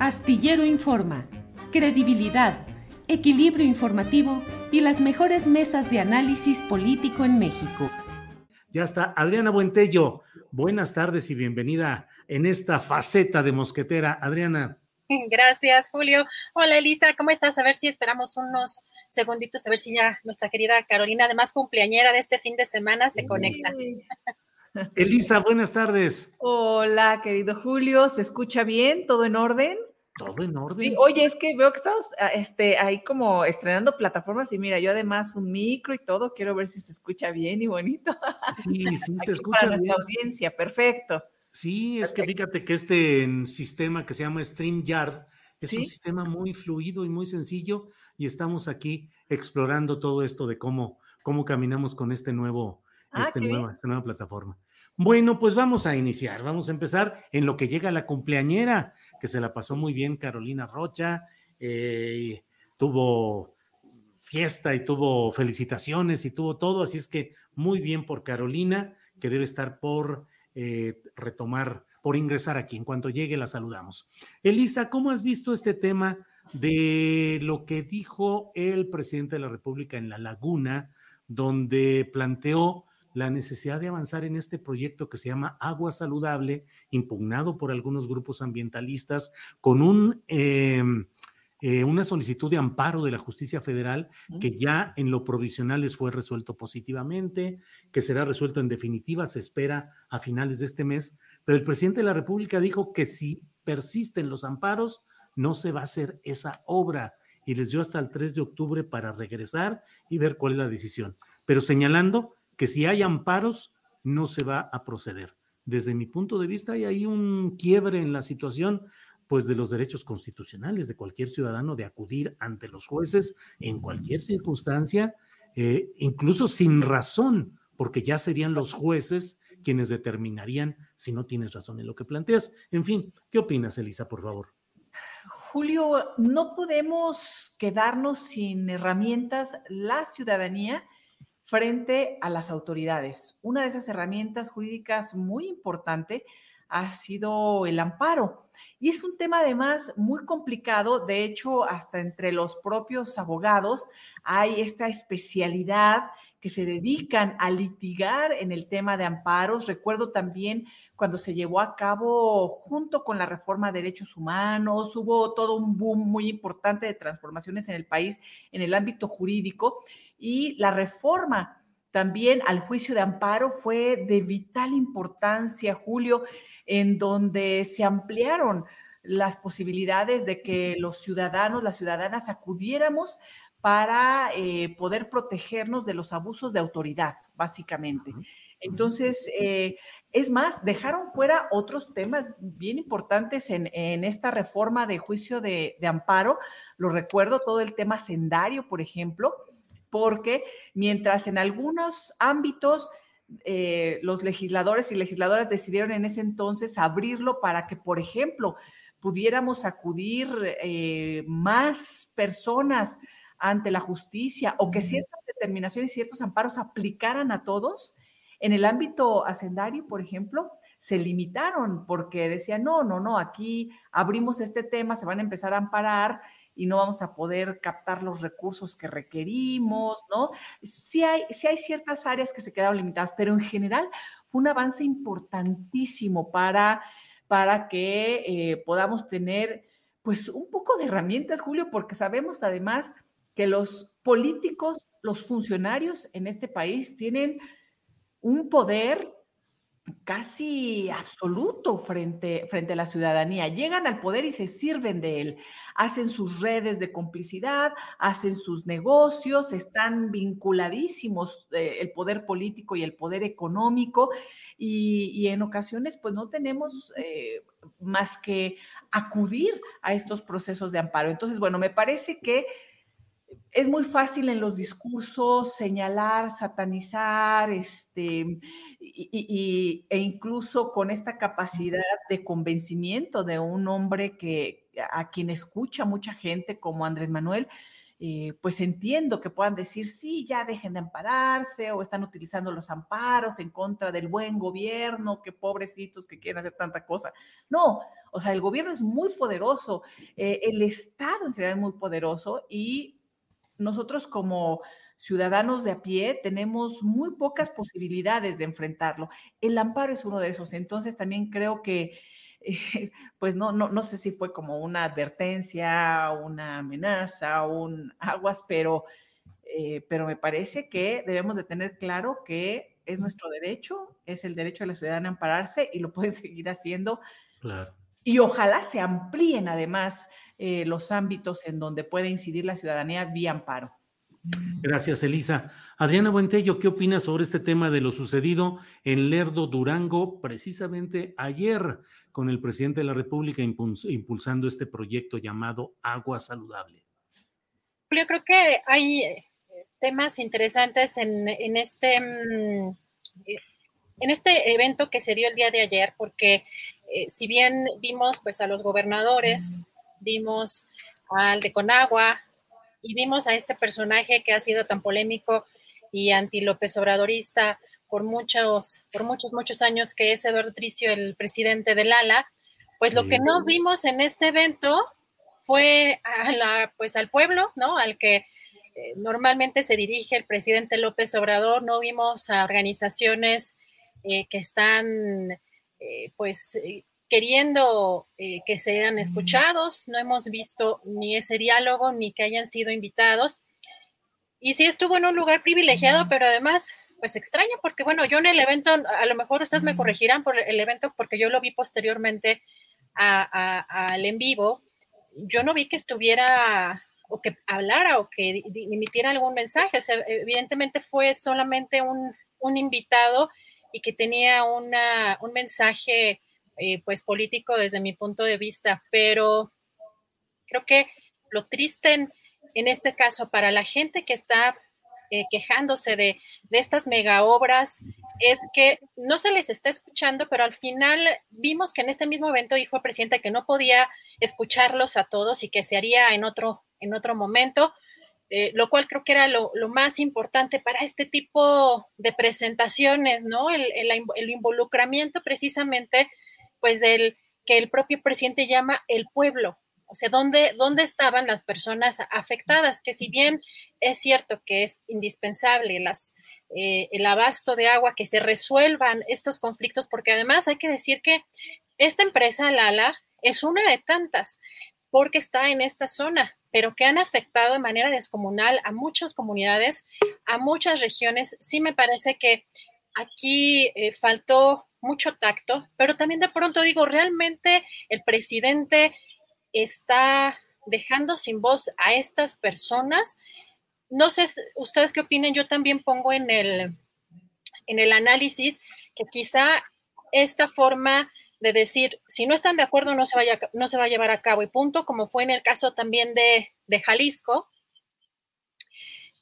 Astillero Informa, credibilidad, equilibrio informativo y las mejores mesas de análisis político en México. Ya está. Adriana Buentello, buenas tardes y bienvenida en esta faceta de mosquetera. Adriana. Gracias, Julio. Hola, Elisa, ¿cómo estás? A ver si esperamos unos segunditos, a ver si ya nuestra querida Carolina, además cumpleañera de este fin de semana, se conecta. Elisa, buenas tardes. Hola, querido Julio, ¿se escucha bien? ¿Todo en orden? Todo en orden. Sí, oye, es que veo que estamos ah, este, ahí como estrenando plataformas y mira, yo además un micro y todo, quiero ver si se escucha bien y bonito. Sí, sí, se escucha para bien. nuestra audiencia, perfecto. Sí, es que fíjate que este en, sistema que se llama StreamYard es un sistema muy fluido y muy sencillo y estamos aquí explorando todo esto de cómo, cómo caminamos con este nuevo, Ah, este nueva, esta nueva plataforma. Bueno, pues vamos a iniciar, vamos a empezar en lo que llega la cumpleañera, que se la pasó muy bien Carolina Rocha, eh, tuvo fiesta y tuvo felicitaciones y tuvo todo, así es que muy bien por Carolina, que debe estar por eh, retomar, por ingresar aquí. En cuanto llegue, la saludamos. Elisa, ¿cómo has visto este tema de lo que dijo el presidente de la República en La Laguna, donde planteó la necesidad de avanzar en este proyecto que se llama Agua Saludable, impugnado por algunos grupos ambientalistas, con un... eh, eh, una solicitud de amparo de la justicia federal que ya en lo provisional les fue resuelto positivamente, que será resuelto en definitiva, se espera a finales de este mes, pero el presidente de la República dijo que si persisten los amparos, no se va a hacer esa obra y les dio hasta el 3 de octubre para regresar y ver cuál es la decisión, pero señalando que si hay amparos, no se va a proceder. Desde mi punto de vista, hay ahí un quiebre en la situación pues de los derechos constitucionales de cualquier ciudadano de acudir ante los jueces en cualquier circunstancia, eh, incluso sin razón, porque ya serían los jueces quienes determinarían si no tienes razón en lo que planteas. En fin, ¿qué opinas, Elisa, por favor? Julio, no podemos quedarnos sin herramientas la ciudadanía frente a las autoridades. Una de esas herramientas jurídicas muy importante ha sido el amparo. Y es un tema además muy complicado, de hecho, hasta entre los propios abogados hay esta especialidad que se dedican a litigar en el tema de amparos. Recuerdo también cuando se llevó a cabo junto con la reforma de derechos humanos, hubo todo un boom muy importante de transformaciones en el país en el ámbito jurídico y la reforma también al juicio de amparo fue de vital importancia, Julio, en donde se ampliaron las posibilidades de que los ciudadanos, las ciudadanas acudiéramos para eh, poder protegernos de los abusos de autoridad, básicamente. Entonces, eh, es más, dejaron fuera otros temas bien importantes en, en esta reforma de juicio de, de, amparo. Lo recuerdo, todo el tema sendario, por ejemplo, porque mientras en algunos ámbitos eh, los legisladores y legisladoras decidieron en ese entonces abrirlo para que, por ejemplo, pudiéramos acudir eh, más personas ante la justicia o que ciertas determinaciones y ciertos amparos aplicaran a todos. En el ámbito hacendario, por ejemplo, se limitaron porque decían, no, no, no, aquí abrimos este tema, se van a empezar a amparar y no vamos a poder captar los recursos que requerimos, ¿no? Sí hay, sí hay ciertas áreas que se quedaron limitadas, pero en general fue un avance importantísimo para, para que eh, podamos tener pues un poco de herramientas, Julio, porque sabemos además que los políticos, los funcionarios en este país tienen un poder casi absoluto frente, frente a la ciudadanía. Llegan al poder y se sirven de él. Hacen sus redes de complicidad, hacen sus negocios, están vinculadísimos eh, el poder político y el poder económico y, en ocasiones pues no tenemos eh, más que acudir a estos procesos de amparo. Entonces, bueno, me parece que es muy fácil en los discursos señalar, satanizar, este, y, e incluso con esta capacidad de convencimiento de un hombre que a quien escucha mucha gente como Andrés Manuel, eh, pues entiendo que puedan decir, sí, ya dejen de ampararse o están utilizando los amparos en contra del buen gobierno, que pobrecitos que quieren hacer tanta cosa. No, o sea, el gobierno es muy poderoso, eh, el Estado en general es muy poderoso y nosotros como ciudadanos de a pie tenemos muy pocas posibilidades de enfrentarlo. El amparo es uno de esos. Entonces también creo que, eh, pues no, no, no sé si fue como una advertencia, una amenaza, un aguas, pero, eh, pero me parece que debemos de tener claro que es nuestro derecho, es el derecho de la ciudadana a ampararse y lo pueden seguir haciendo. Claro. Y ojalá se amplíen además eh, los ámbitos en donde puede incidir la ciudadanía vía amparo. Gracias, Elisa. Adriana Buentello, ¿qué opinas sobre este tema de lo sucedido en Lerdo, Durango, precisamente ayer con el presidente de la República impulsando este proyecto llamado Agua Saludable? Yo creo que hay eh, temas interesantes en, este mm, en este evento que se dio el día de ayer, porque eh, si bien vimos pues a los gobernadores, vimos al de Conagua y vimos a este personaje que ha sido tan polémico y anti López Obradorista por muchos, por muchos, muchos años, que es Eduardo Tricio, el presidente del ALA, pues lo que no vimos en este evento fue a la, pues al pueblo, ¿no? Al que eh, normalmente se dirige el presidente López Obrador, no vimos a organizaciones eh, que están, eh, pues, queriendo eh, que sean escuchados. No hemos visto ni ese diálogo ni que hayan sido invitados. Y sí estuvo en un lugar privilegiado, pero además, pues extraño, porque bueno, yo en el evento, a lo mejor ustedes me corregirán por el evento, porque yo lo vi posteriormente al en vivo. Yo no vi que estuviera o que hablara o que emitiera algún mensaje. O sea, evidentemente fue solamente un, un invitado y que tenía una, un mensaje eh, pues político desde mi punto de vista, pero creo que lo triste en, este caso para la gente que está eh, quejándose de, de, estas mega obras es que no se les está escuchando, pero al final vimos que en este mismo evento dijo el presidente que no podía escucharlos a todos y que se haría en otro, en otro momento. Eh, lo cual creo que era lo, más importante para este tipo de presentaciones, ¿no? El, involucramiento precisamente pues del que el propio presidente llama el pueblo. O sea, ¿dónde, dónde estaban las personas afectadas? Que si bien es cierto que es indispensable eh, el abasto de agua, que se resuelvan estos conflictos, porque además hay que decir que esta empresa, Lala, es una de tantas, porque está en esta zona, pero que han afectado de manera descomunal a muchas comunidades, a muchas regiones. Sí me parece que aquí eh, faltó mucho tacto, pero también de pronto digo, realmente el presidente está dejando sin voz a estas personas. No sé ustedes qué opinen, yo también pongo en el, en el análisis que quizá esta forma de decir, si no están de acuerdo, no se, vaya, no se va a llevar a cabo y punto, como fue en el caso también de, Jalisco,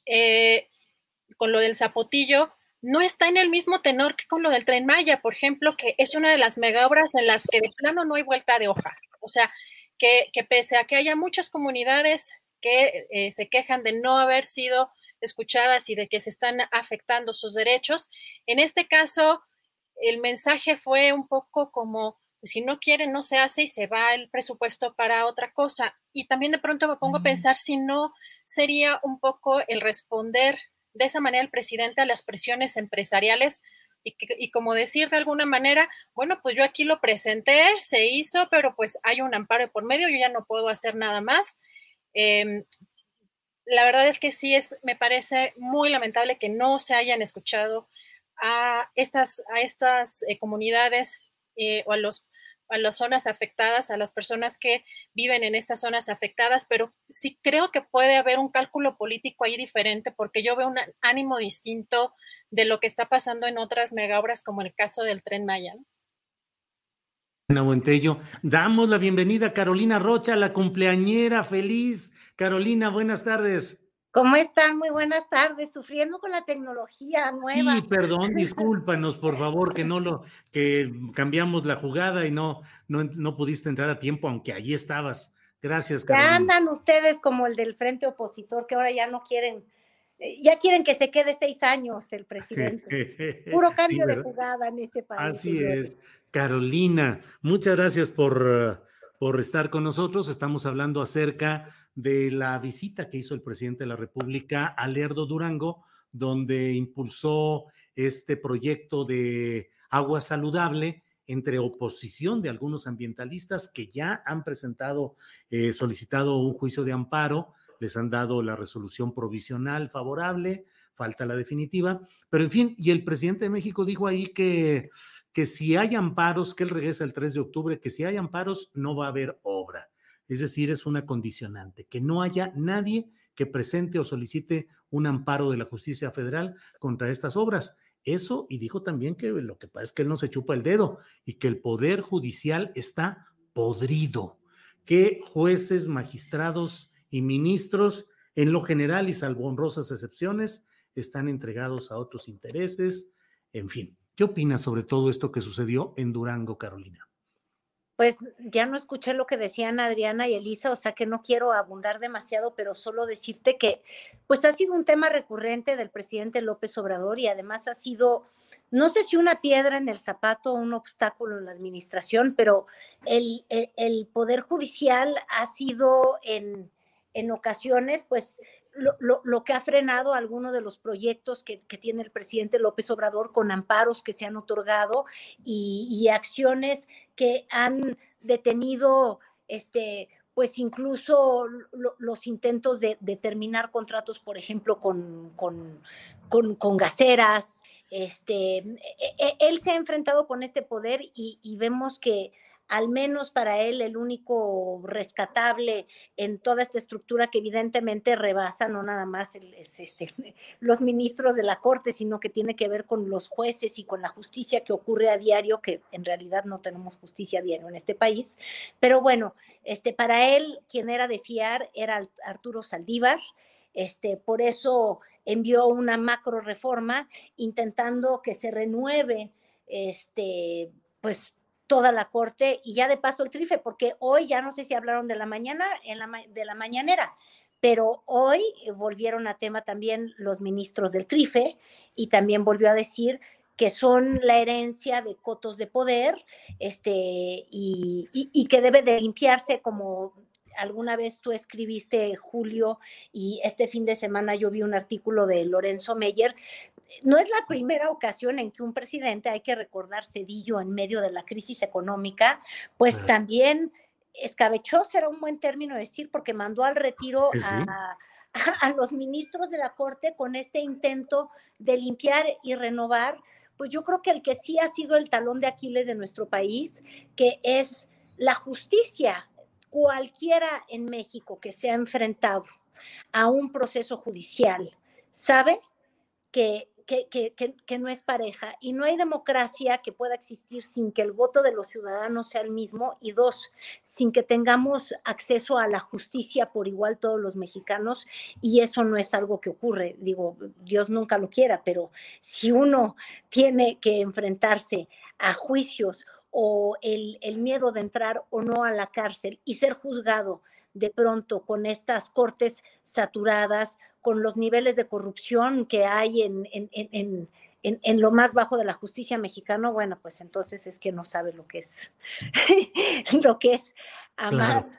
eh, con lo del zapotillo, no está en el mismo tenor que con lo del tren Maya, por ejemplo, que es una de las mega obras en las que de plano no hay vuelta de hoja. O sea, que, pese a que haya muchas comunidades que eh, se quejan de no haber sido escuchadas y de que se están afectando sus derechos, en este caso, el mensaje fue un poco como, pues, si no quiere, no se hace y se va el presupuesto para otra cosa. Y también de pronto me pongo a pensar si no sería un poco el responder de esa manera el presidente a las presiones empresariales y, y, como decir de alguna manera, bueno, pues yo aquí lo presenté, se hizo, pero pues hay un amparo por medio, yo ya no puedo hacer nada más. Eh, la verdad es que sí es, me parece muy lamentable que no se hayan escuchado a estas, a estas eh, comunidades eh, o a, los, a las zonas afectadas, a las personas que viven en estas zonas afectadas, pero sí creo que puede haber un cálculo político ahí diferente porque yo veo un ánimo distinto de lo que está pasando en otras megaobras como el caso del tren Maya. Damos la bienvenida a Carolina Rocha, la cumpleañera feliz Carolina, buenas tardes. ¿Cómo están? Muy buenas tardes. Sufriendo con la tecnología nueva. Sí, perdón, discúlpanos, por favor, que no lo, que cambiamos la jugada y no, no, no pudiste entrar a tiempo, aunque allí estabas. Gracias, Carolina. Ya andan ustedes como el del frente opositor, que ahora ya no quieren, eh, ya quieren que se quede seis años el presidente. Puro cambio de jugada en este país. Así es. Carolina, muchas gracias por, por estar con nosotros. Estamos hablando acerca de la visita que hizo el presidente de la República a Lerdo Durango, donde impulsó este proyecto de agua saludable entre oposición de algunos ambientalistas que ya han presentado, eh, solicitado un juicio de amparo, les han dado la resolución provisional favorable, falta la definitiva, pero en fin, y el presidente de México dijo ahí que, que si hay amparos, que él regresa el 3 de octubre, que si hay amparos no va a haber obra. Es decir, es una condicionante, que no haya nadie que presente o solicite un amparo de la justicia federal contra estas obras. Eso, y dijo también que lo que pasa es que él no se chupa el dedo y que el poder judicial está podrido, que jueces, magistrados y ministros, en lo general y salvo honrosas excepciones, están entregados a otros intereses. En fin, ¿qué opinas sobre todo esto que sucedió en Durango, Carolina? Pues ya no escuché lo que decían Adriana y Elisa, o sea que no quiero abundar demasiado, pero solo decirte que pues ha sido un tema recurrente del presidente López Obrador y además ha sido, no sé si una piedra en el zapato o un obstáculo en la administración, pero el, el, Poder Judicial ha sido en, en ocasiones pues lo, lo, que ha frenado algunos de los proyectos que, tiene el presidente López Obrador con amparos que se han otorgado y, acciones que han detenido este pues incluso los intentos de, terminar contratos, por ejemplo, con, con, con, gaseras. Este, e, e, él se ha enfrentado con este poder y vemos que al menos para él el único rescatable en toda esta estructura que evidentemente rebasa no nada más este, los ministros de la Corte, sino que tiene que ver con los jueces y con la justicia que ocurre a diario, que en realidad no tenemos justicia a diario en este país. Pero bueno, este, para él quien era de fiar era Arturo Saldívar. Este, por eso envió una macro reforma intentando que se renueve este, pues toda la corte y ya de paso el trife, porque hoy ya no sé si hablaron de la mañana, en la, de la mañanera, pero hoy volvieron a tema también los ministros del trife y también volvió a decir que son la herencia de cotos de poder este, y, y que debe de limpiarse como alguna vez tú escribiste, Julio, y este fin de semana yo vi un artículo de Lorenzo Meyer. No es la primera ocasión en que un presidente, hay que recordar Cedillo en medio de la crisis económica, pues también escabechó, será un buen término decir, porque mandó al retiro a, a los ministros de la Corte con este intento de limpiar y renovar pues yo creo que el que sí ha sido el talón de Aquiles de nuestro país, que es la justicia, cualquiera en México que se ha enfrentado a un proceso judicial sabe que, que, no es pareja y no hay democracia que pueda existir sin que el voto de los ciudadanos sea el mismo y dos, sin que tengamos acceso a la justicia por igual todos los mexicanos y eso no es algo que ocurre, digo, Dios nunca lo quiera, pero si uno tiene que enfrentarse a juicios o el, miedo de entrar o no a la cárcel y ser juzgado de pronto con estas cortes saturadas, con los niveles de corrupción que hay en, en, lo más bajo de la justicia mexicana, bueno, pues entonces es que no sabe lo que es, lo que es amar.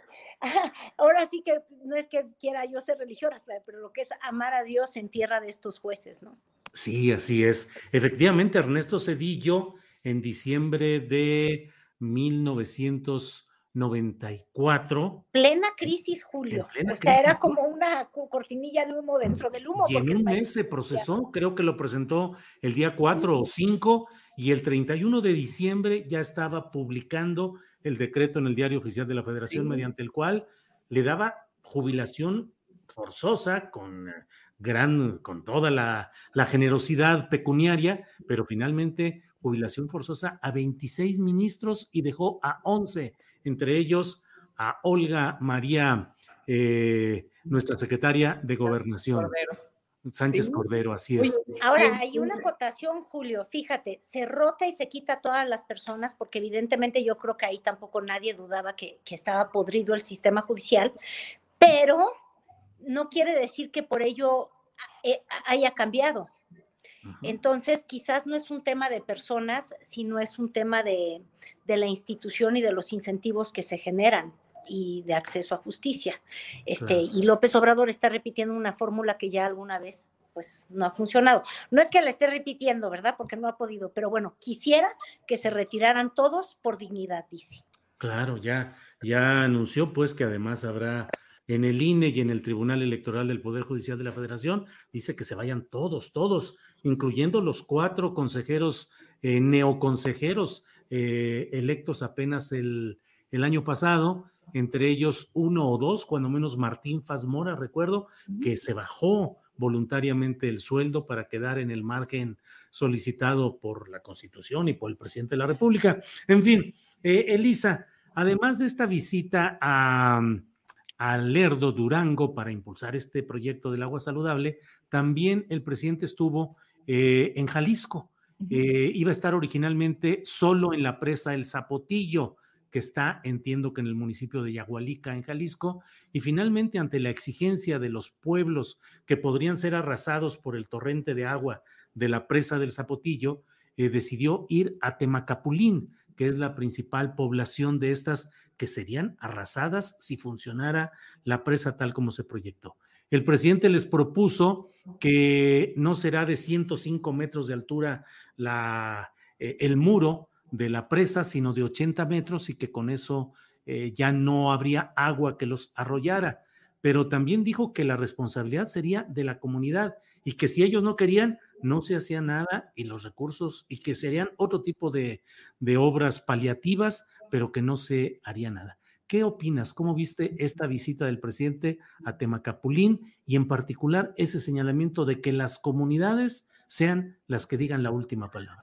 Ahora sí que no es que quiera yo ser religiosa, pero lo que es amar a Dios en tierra de estos jueces, ¿no? Sí, así es. Efectivamente, Ernesto Cedillo, en diciembre de 1900 94. Plena crisis, Julio. o sea, era como una cortinilla de humo dentro del humo. Y en un mes se procesó, creo que lo presentó el día 4 o 5 y el 31 de diciembre ya estaba publicando el decreto en el diario oficial de la Federación mediante el cual le daba jubilación forzosa con gran, con toda la, la generosidad pecuniaria, pero finalmente jubilación forzosa a 26 ministros y dejó a 11, entre ellos a Olga María, eh, nuestra secretaria de Gobernación. Sánchez Cordero, así es. ahora, hay una acotación, Julio, fíjate, se rota y se quita a todas las personas, porque evidentemente yo creo que ahí tampoco nadie dudaba que, que estaba podrido el sistema judicial, pero no quiere decir que por ello eh, haya cambiado. Entonces, quizás no es un tema de personas, sino es un tema de, la institución y de los incentivos que se generan y de acceso a justicia. Este, Y López Obrador está repitiendo una fórmula que ya alguna vez pues no ha funcionado. No es que la esté repitiendo, ¿verdad? Porque no ha podido, pero bueno, quisiera que se retiraran todos por dignidad, dice. Claro, ya, ya anunció pues que además habrá en el INE y en el Tribunal Electoral del Poder Judicial de la Federación, dice que se vayan todos, todos, incluyendo los cuatro consejeros, eh, neoconsejeros eh, electos apenas el, el, año pasado, entre ellos uno o dos, cuando menos Martín Fazmora, recuerdo, que se bajó voluntariamente el sueldo para quedar en el margen solicitado por la Constitución y por el presidente de la República. En fin, eh, Elisa, además de esta visita a al Lerdo Durango para impulsar este proyecto del agua saludable, también el presidente estuvo eh, en Jalisco. Eh, iba a estar originalmente solo en la presa El Zapotillo, que está, entiendo que en el municipio de Yagualica, en Jalisco, y finalmente ante la exigencia de los pueblos que podrían ser arrasados por el torrente de agua de la presa del Zapotillo, eh, decidió ir a Temacapulín, que es la principal población de estas que serían arrasadas si funcionara la presa tal como se proyectó. El presidente les propuso que no será de 105 metros de altura la, eh, el muro de la presa, sino de 80 metros y que con eso eh, ya no habría agua que los arrollara. Pero también dijo que la responsabilidad sería de la comunidad y que si ellos no querían, no se hacía nada y los recursos y que serían otro tipo de, obras paliativas, pero que no se haría nada. ¿Qué opinas? ¿Cómo viste esta visita del presidente a Temacapulín y en particular ese señalamiento de que las comunidades sean las que digan la última palabra?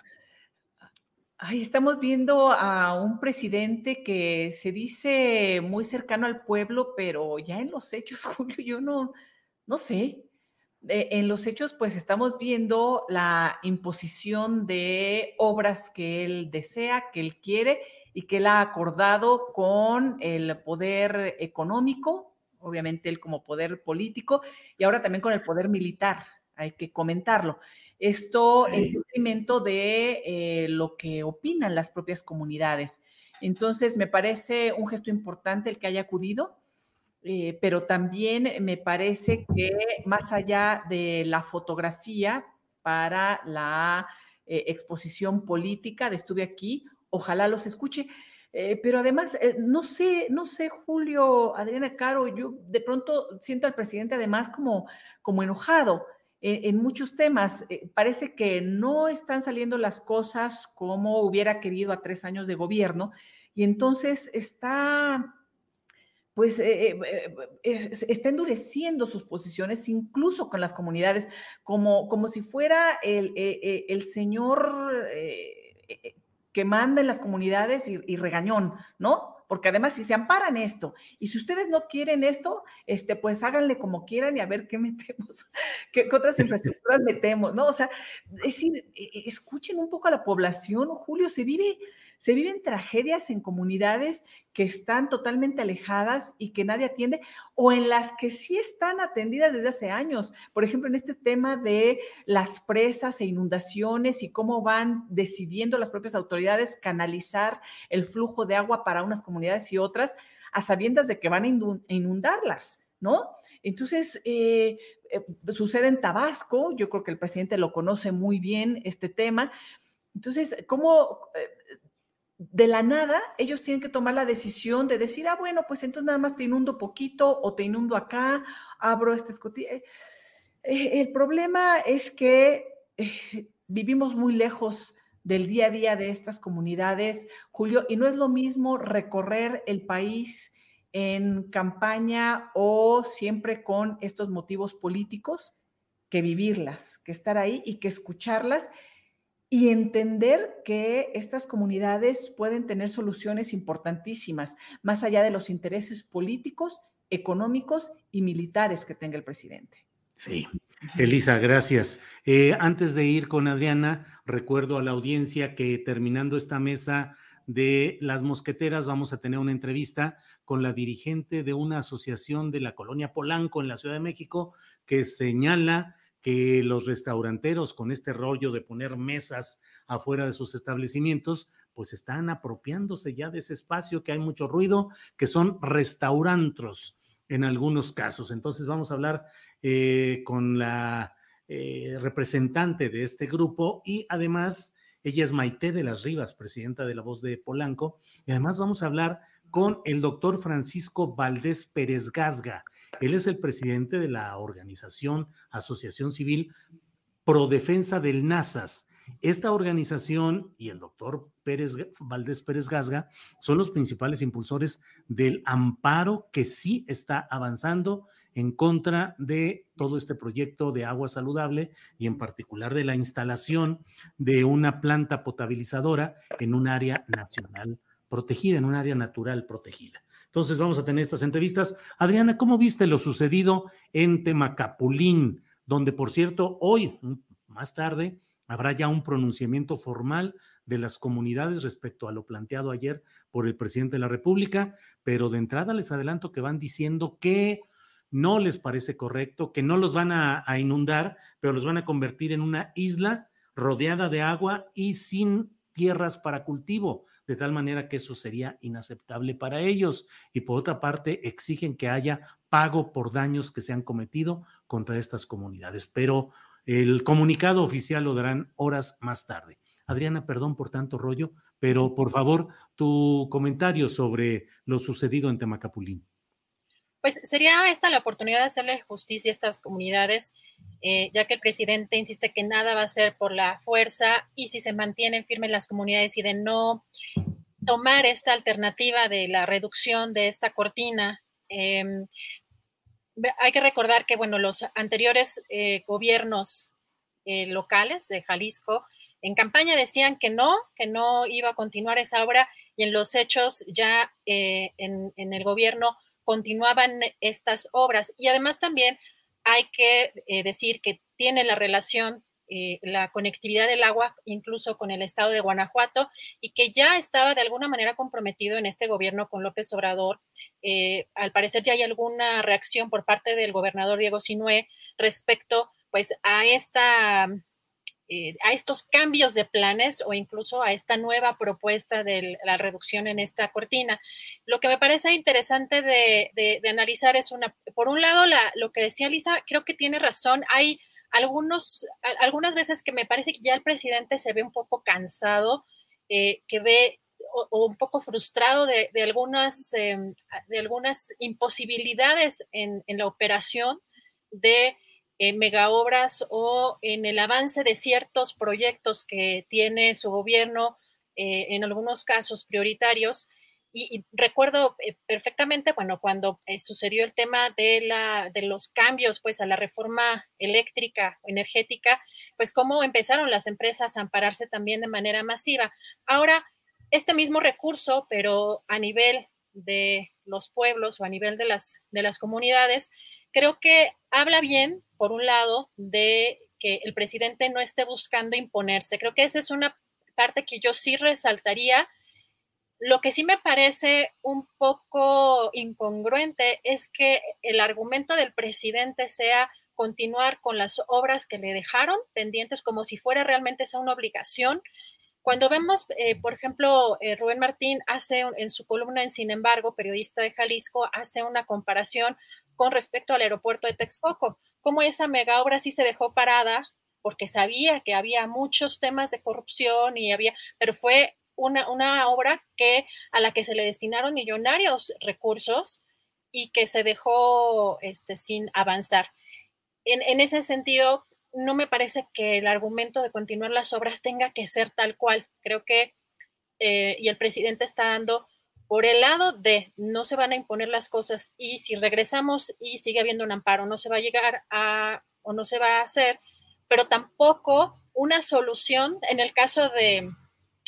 Ay, estamos viendo a un presidente que se dice muy cercano al pueblo, pero ya en los hechos, Julio, yo no, no sé. Eh, en los hechos, pues estamos viendo la imposición de obras que él desea, que él quiere y que él ha acordado con el poder económico, obviamente él como poder político, y ahora también con el poder militar, hay que comentarlo. Esto en detrimento de eh, lo que opinan las propias comunidades. Entonces, me parece un gesto importante el que haya acudido eh, pero también me parece que más allá de la fotografía para la eh, exposición política de Estuve aquí, ojalá los escuche. Eh, pero además, no sé, no sé, Julio, Adriana Caro, yo de pronto siento al presidente además como, como enojado en muchos temas. parece que no están saliendo las cosas como hubiera querido a tres años de gobierno y entonces está pues eh, eh, eh, está endureciendo sus posiciones, incluso con las comunidades, como, como si fuera el señor que manda en las comunidades y, regañón, ¿no? Porque además si se amparan esto y si ustedes no quieren esto, este, pues háganle como quieran y a ver qué metemos, qué, otras infraestructuras metemos, ¿no? O sea, es decir, escuchen un poco a la población, Julio, se vive se viven tragedias en comunidades que están totalmente alejadas y que nadie atiende, o en las que sí están atendidas desde hace años. Por ejemplo, en este tema de las presas e inundaciones y cómo van decidiendo las propias autoridades canalizar el flujo de agua para unas comunidades y otras, a sabiendas de que van a inundarlas, ¿no? Entonces, eh, eh, sucede en Tabasco, yo creo que el presidente lo conoce muy bien este tema. Entonces, ¿cómo eh, de la nada ellos tienen que tomar la decisión de decir, ah, bueno, pues entonces nada más te inundo poquito o te inundo acá, abro esta escotilla? el problema es que vivimos muy lejos del día a día de estas comunidades, Julio, y no es lo mismo recorrer el país en campaña o siempre con estos motivos políticos que vivirlas, que estar ahí y que escucharlas y entender que estas comunidades pueden tener soluciones importantísimas, más allá de los intereses políticos, económicos y militares que tenga el presidente. Sí, Elisa, gracias. Eh, antes de ir con Adriana, recuerdo a la audiencia que terminando esta mesa de las mosqueteras vamos a tener una entrevista con la dirigente de una asociación de la colonia Polanco en la Ciudad de México que señala que los restauranteros con este rollo de poner mesas afuera de sus establecimientos, pues están apropiándose ya de ese espacio que hay mucho ruido, que son restaurantes en algunos casos. Entonces vamos a hablar eh, con la eh, representante de este grupo y además ella es Maite de las Rivas, presidenta de La Voz de Polanco. Y además vamos a hablar con el doctor Francisco Valdés Pérez Gasga. Él es el presidente de la organización Asociación Civil Pro Defensa del NASAS. Esta organización y el doctor Pérez, Valdés Pérez Gasga son los principales impulsores del amparo que sí está avanzando en contra de todo este proyecto de agua saludable y en particular de la instalación de una planta potabilizadora en un área nacional protegida, en un área natural protegida. Entonces vamos a tener estas entrevistas. Adriana, ¿cómo viste lo sucedido en Temacapulín, donde por cierto hoy, más tarde, habrá ya un pronunciamiento formal de las comunidades respecto a lo planteado ayer por el presidente de la República, pero de entrada les adelanto que van diciendo que no les parece correcto, que no los van a, inundar, pero los van a convertir en una isla rodeada de agua y sin tierras para cultivo, de tal manera que eso sería inaceptable para ellos. Y por otra parte, exigen que haya pago por daños que se han cometido contra estas comunidades. Pero el comunicado oficial lo darán horas más tarde. Adriana, perdón por tanto rollo, pero por favor, tu comentario sobre lo sucedido en Temacapulín pues sería esta la oportunidad de hacerle justicia a estas comunidades, eh, ya que el presidente insiste que nada va a ser por la fuerza y si se mantienen firmes las comunidades y de no tomar esta alternativa de la reducción de esta cortina. Em, hay que recordar que, bueno, los anteriores eh, gobiernos eh, locales de Jalisco en campaña decían que no, que no iba a continuar esa obra y en los hechos ya en, en el gobierno continuaban estas obras. Y además también hay que eh, decir que tiene la relación, eh, la conectividad del agua incluso con el estado de Guanajuato y que ya estaba de alguna manera comprometido en este gobierno con López Obrador. Eh, al parecer ya hay alguna reacción por parte del gobernador Diego Sinué respecto pues a esta eh, a estos cambios de planes o incluso a esta nueva propuesta de la reducción en esta cortina. Lo que me parece interesante de, analizar es una, por un lado, lo que decía Lisa, creo que tiene razón, hay algunos, algunas veces que me parece que ya el presidente se ve un poco cansado, eh, que ve o, un poco frustrado de, algunas, em, de algunas imposibilidades en, en la operación de en megaobras o en el avance de ciertos proyectos que tiene su gobierno, eh, en algunos casos prioritarios. Y, recuerdo eh, perfectamente, bueno, cuando eh, sucedió el tema de, la, de los cambios, pues, a la reforma eléctrica, energética, pues, cómo empezaron las empresas a ampararse también de manera masiva. Ahora, este mismo recurso, pero a nivel de los pueblos o a nivel de las, de las comunidades, creo que habla bien, por un lado, de que el presidente no esté buscando imponerse. Creo que esa es una parte que yo sí resaltaría Lo que sí me parece un poco incongruente es que el argumento del presidente sea continuar con las obras que le dejaron pendientes como si fuera realmente esa una obligación. Cuando vemos, eh, por ejemplo, eh, Rubén Martín hace en su columna en Sin embargo, periodista de Jalisco, hace una comparación con respecto al aeropuerto de Texcoco, cómo esa mega obra sí se dejó parada porque sabía que había muchos temas de corrupción y había, pero fue una, una obra que a la que se le destinaron millonarios recursos y que se dejó este, sin avanzar. En, en, ese sentido, no me parece que el argumento de continuar las obras tenga que ser tal cual. Creo que, eh, y el presidente está dando por el lado de no se van a imponer las cosas y si regresamos y sigue habiendo un amparo, no se va a llegar a o no se va a hacer, pero tampoco una solución en el caso de,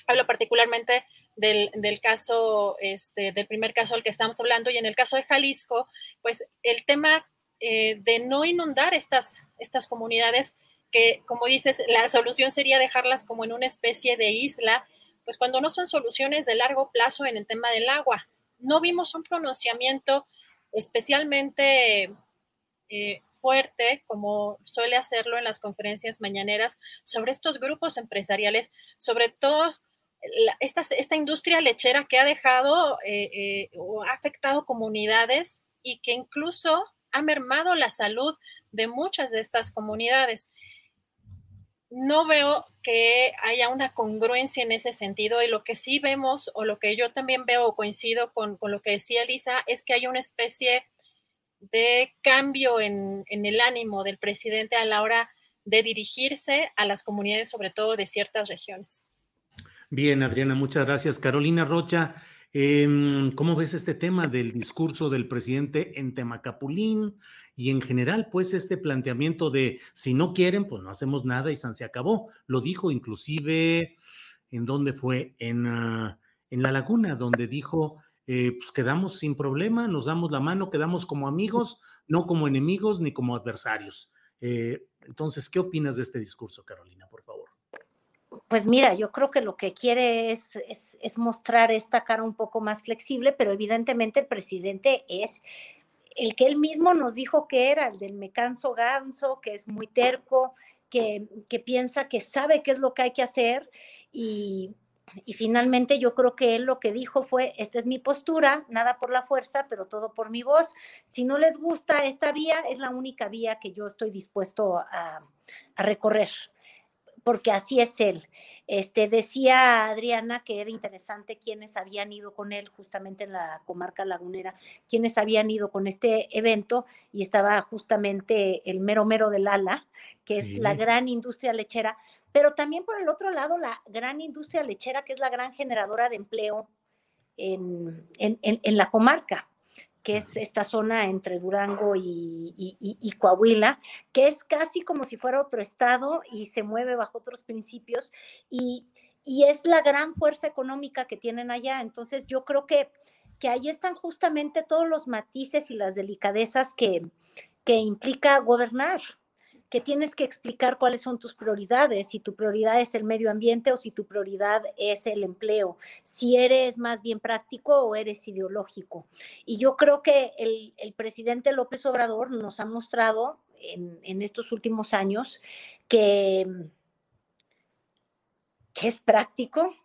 hablo particularmente del, del caso, este, del primer caso al que estamos hablando y en el caso de Jalisco, pues el tema eh, de no inundar estas, estas comunidades que, como dices, la solución sería dejarlas como en una especie de isla pues cuando no son soluciones de largo plazo en el tema del agua. No vimos un pronunciamiento especialmente eh, fuerte, como suele hacerlo en las conferencias mañaneras, sobre estos grupos empresariales, sobre todo esta, esta, industria lechera que ha dejado eh, o ha afectado comunidades y que incluso ha mermado la salud de muchas de estas comunidades no veo que haya una congruencia en ese sentido y lo que sí vemos o lo que yo también veo o coincido con, lo que decía Lisa es que hay una especie de cambio en, en, el ánimo del presidente a la hora de dirigirse a las comunidades, sobre todo de ciertas regiones. Bien, Adriana, muchas gracias. Carolina Rocha, em, ¿cómo ves este tema del discurso del presidente en Temacapulín? y en general, pues este planteamiento de si no quieren, pues no hacemos nada y se acabó. Lo dijo inclusive en donde fue, en, ah, en La Laguna, donde dijo, eh, pues quedamos sin problema, nos damos la mano, quedamos como amigos, no como enemigos ni como adversarios. Eh, entonces, ¿qué opinas de este discurso, Carolina? Pues mira, yo creo que lo que quiere es, mostrar esta cara un poco más flexible, pero evidentemente el presidente es el que él mismo nos dijo que era, el del me canso ganso, que es muy terco, que, piensa que sabe qué es lo que hay que hacer y, y, finalmente yo creo que él lo que dijo fue, esta es mi postura, nada por la fuerza, pero todo por mi voz. Si no les gusta esta vía, es la única vía que yo estoy dispuesto a recorrer porque así es él. Este, decía Adriana que era interesante quienes habían ido con él justamente en la comarca lagunera, quienes habían ido con este evento y estaba justamente el mero mero del ala, que es la gran industria lechera, pero también por el otro lado la gran industria lechera, que es la gran generadora de empleo en, en la comarca que es esta zona entre Durango y, Coahuila, que es casi como si fuera otro estado y se mueve bajo otros principios y, es la gran fuerza económica que tienen allá. Entonces yo creo que, que ahí están justamente todos los matices y las delicadezas que, que implica gobernar que tienes que explicar cuáles son tus prioridades, si tu prioridad es el medio ambiente o si tu prioridad es el empleo, si eres más bien práctico o eres ideológico. Y yo creo que el, presidente López Obrador nos ha mostrado en, en estos últimos años que, que es práctico,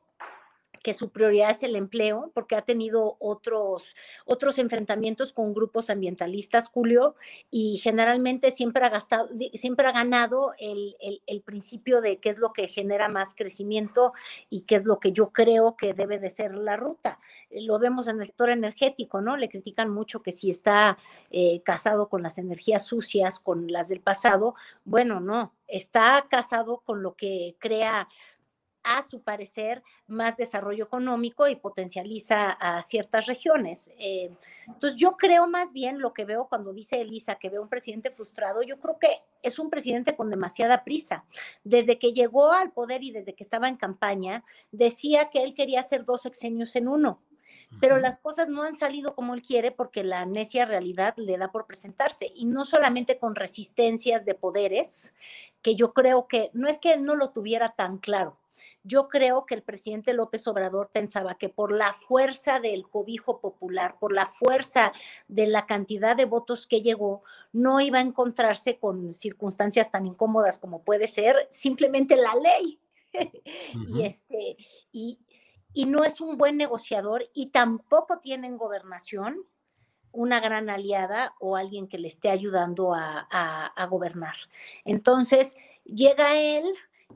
que su prioridad es el empleo, porque ha tenido otros, otros enfrentamientos con grupos ambientalistas, Julio, y generalmente siempre ha, gastado, siempre ha ganado el, el, principio de qué es lo que genera más crecimiento y qué es lo que yo creo que debe de ser la ruta. Lo vemos en el sector energético, ¿no? Le critican mucho que si está eh, casado con las energías sucias, con las del pasado, bueno, no, está casado con lo que crea a su parecer, más desarrollo económico y potencializa a ciertas regiones. Eh, entonces, yo creo más bien lo que veo cuando dice Elisa que veo un presidente frustrado, yo creo que es un presidente con demasiada prisa. Desde que llegó al poder y desde que estaba en campaña, decía que él quería hacer dos sexenios en uno pero las cosas no han salido como él quiere porque la necia realidad le da por presentarse y no solamente con resistencias de poderes, que yo creo que no es que él no lo tuviera tan claro, Yo creo que el presidente López Obrador pensaba que por la fuerza del cobijo popular, por la fuerza de la cantidad de votos que llegó, no iba a encontrarse con circunstancias tan incómodas como puede ser simplemente la ley. y este, y, y no es un buen negociador y tampoco tiene en gobernación una gran aliada o alguien que le esté ayudando a, a gobernar. Entonces, llega él,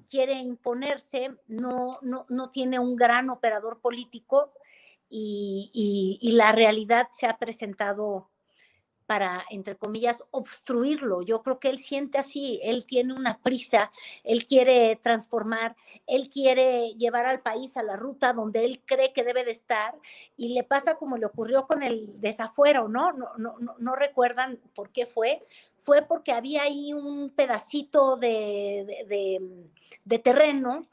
quiere imponerse, no, no, no tiene un gran operador político y, la realidad se ha presentado para, entre comillas, obstruirlo. Yo creo que él siente así, él tiene una prisa, él quiere transformar, él quiere llevar al país a la ruta donde él cree que debe de estar y le pasa como le ocurrió con el desafuero, ¿no? No, no, no, no recuerdan por qué fue, fue porque había ahí un pedacito de, de, terreno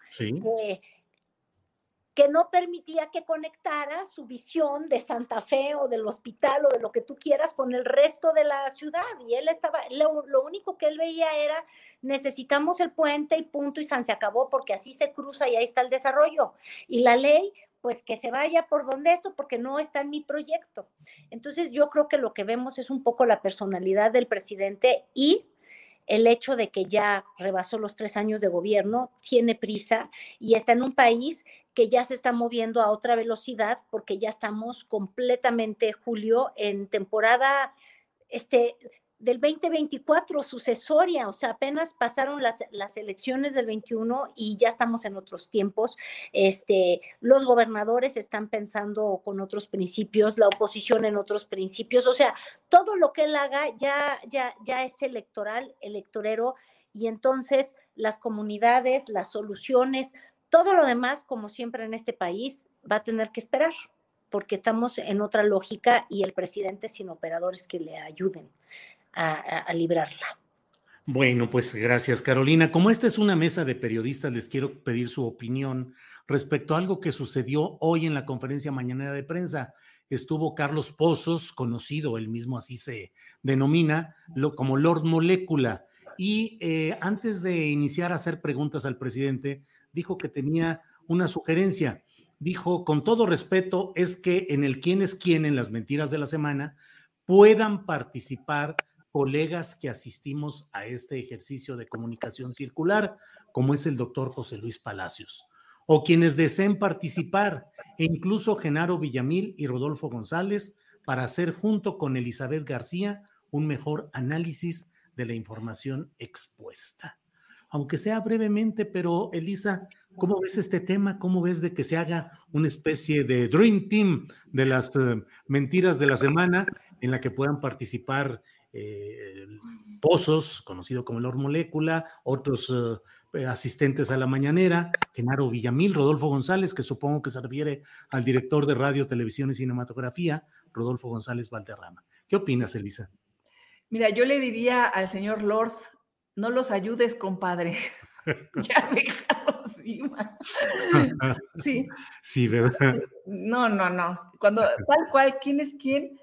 que no permitía que conectara su visión de Santa Fe o del hospital o de lo que tú quieras con el resto de la ciudad. Y él estaba, lo, lo único que él veía era, necesitamos el puente y punto y se acabó porque así se cruza y ahí está el desarrollo. Y la ley pues que se vaya por donde esto, porque no está en mi proyecto. Entonces yo creo que lo que vemos es un poco la personalidad del presidente y el hecho de que ya rebasó los tres años de gobierno, tiene prisa y está en un país que ya se está moviendo a otra velocidad porque ya estamos completamente, Julio, en temporada este, del 2024 sucesoria, o sea, apenas pasaron las, las, elecciones del 21 y ya estamos en otros tiempos. Este, los gobernadores están pensando con otros principios, la oposición en otros principios, o sea, todo lo que él haga ya, ya, ya es electoral, electorero, y entonces las comunidades, las soluciones, todo lo demás, como siempre en este país, va a tener que esperar porque estamos en otra lógica y el presidente sin operadores que le ayuden a, librarla. Bueno, pues gracias Carolina. Como esta es una mesa de periodistas, les quiero pedir su opinión respecto a algo que sucedió hoy en la conferencia mañanera de prensa. Estuvo Carlos Pozos, conocido, él mismo así se denomina, lo, como Lord Molécula. Y eh, antes de iniciar a hacer preguntas al presidente, dijo que tenía una sugerencia. Dijo, con todo respeto, es que en el quién es quién en las mentiras de la semana puedan participar colegas que asistimos a este ejercicio de comunicación circular, como es el doctor José Luis Palacios, o quienes deseen participar, e incluso Genaro Villamil y Rodolfo González, para hacer junto con Elizabeth García un mejor análisis de la información expuesta. Aunque sea brevemente, pero Elisa, ¿cómo ves este tema? ¿Cómo ves de que se haga una especie de Dream Team de las eh, mentiras de la semana en la que puedan participar eh, Pozos, conocido como Lord Molécula, otros eh, asistentes a la mañanera, Genaro Villamil, Rodolfo González, que supongo que se refiere al director de radio, televisión y cinematografía, Rodolfo González Valderrama. ¿Qué opinas, Elisa? Mira, yo le diría al señor Lord, no los ayudes, compadre. ya déjalos, sí. Sí, ¿verdad? No, no, no. Cuando tal cual, ¿quién es quién?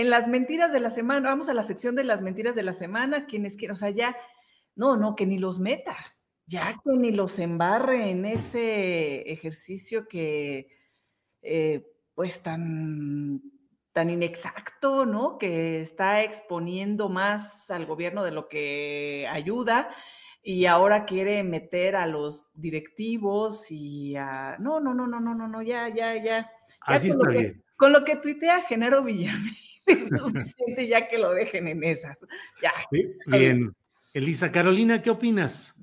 En las mentiras de la semana, vamos a la sección de las mentiras de la semana, quienes quieran, o sea, ya, no, no, que ni los meta, ya que ni los embarre en ese ejercicio que, eh, pues, tan, tan inexacto, ¿no? Que está exponiendo más al gobierno de lo que ayuda y ahora quiere meter a los directivos y a... No, no, no, no, no, no, no, ya, ya, ya. Así está bien. con lo que tuitea Genaro Villamil es suficiente ya que lo dejen en esas. Ya. Bien. Elisa Carolina, ¿qué opinas?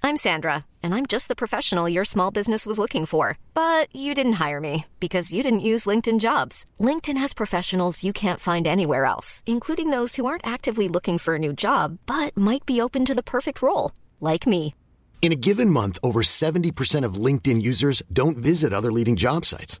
I'm Sandra, and I'm just the professional your small business was looking for. But you didn't hire me because you didn't use LinkedIn jobs. LinkedIn has professionals you can't find anywhere else, including those who aren't actively looking for a new job, but might be open to the perfect role, like me. In a given month, over 70% of LinkedIn users don't visit other leading job sites.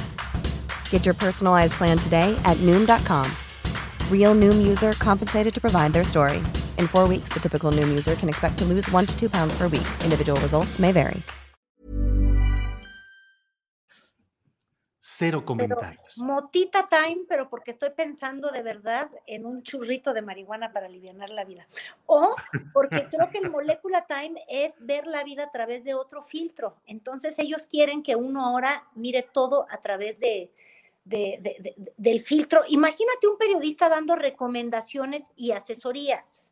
Get your personalized plan today at Noom.com. Real Noom user compensated to provide their story. In four weeks, the typical Noom user can expect to lose one to two pounds per week. Individual results may vary. Cero comentarios. Pero, motita time, pero porque estoy pensando de verdad en un churrito de marihuana para aliviar la vida. O porque creo que el molecular time es ver la vida a través de otro filtro. Entonces ellos quieren que uno ahora mire todo a través de, de, de, del filtro. Imagínate un periodista dando recomendaciones y asesorías.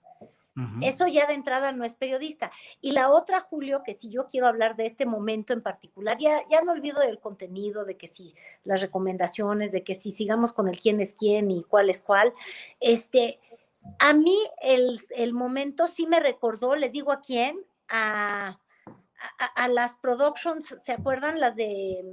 Eso ya de entrada no es periodista. Y la otra, Julio, que si yo quiero hablar de este momento en particular, ya, ya me olvido del contenido, de que si las recomendaciones, de que si sigamos con el quién es quién y cuál es cuál. Este, a mí el, el momento sí me recordó, les digo a quién, a, a, las productions, ¿se acuerdan? Las de...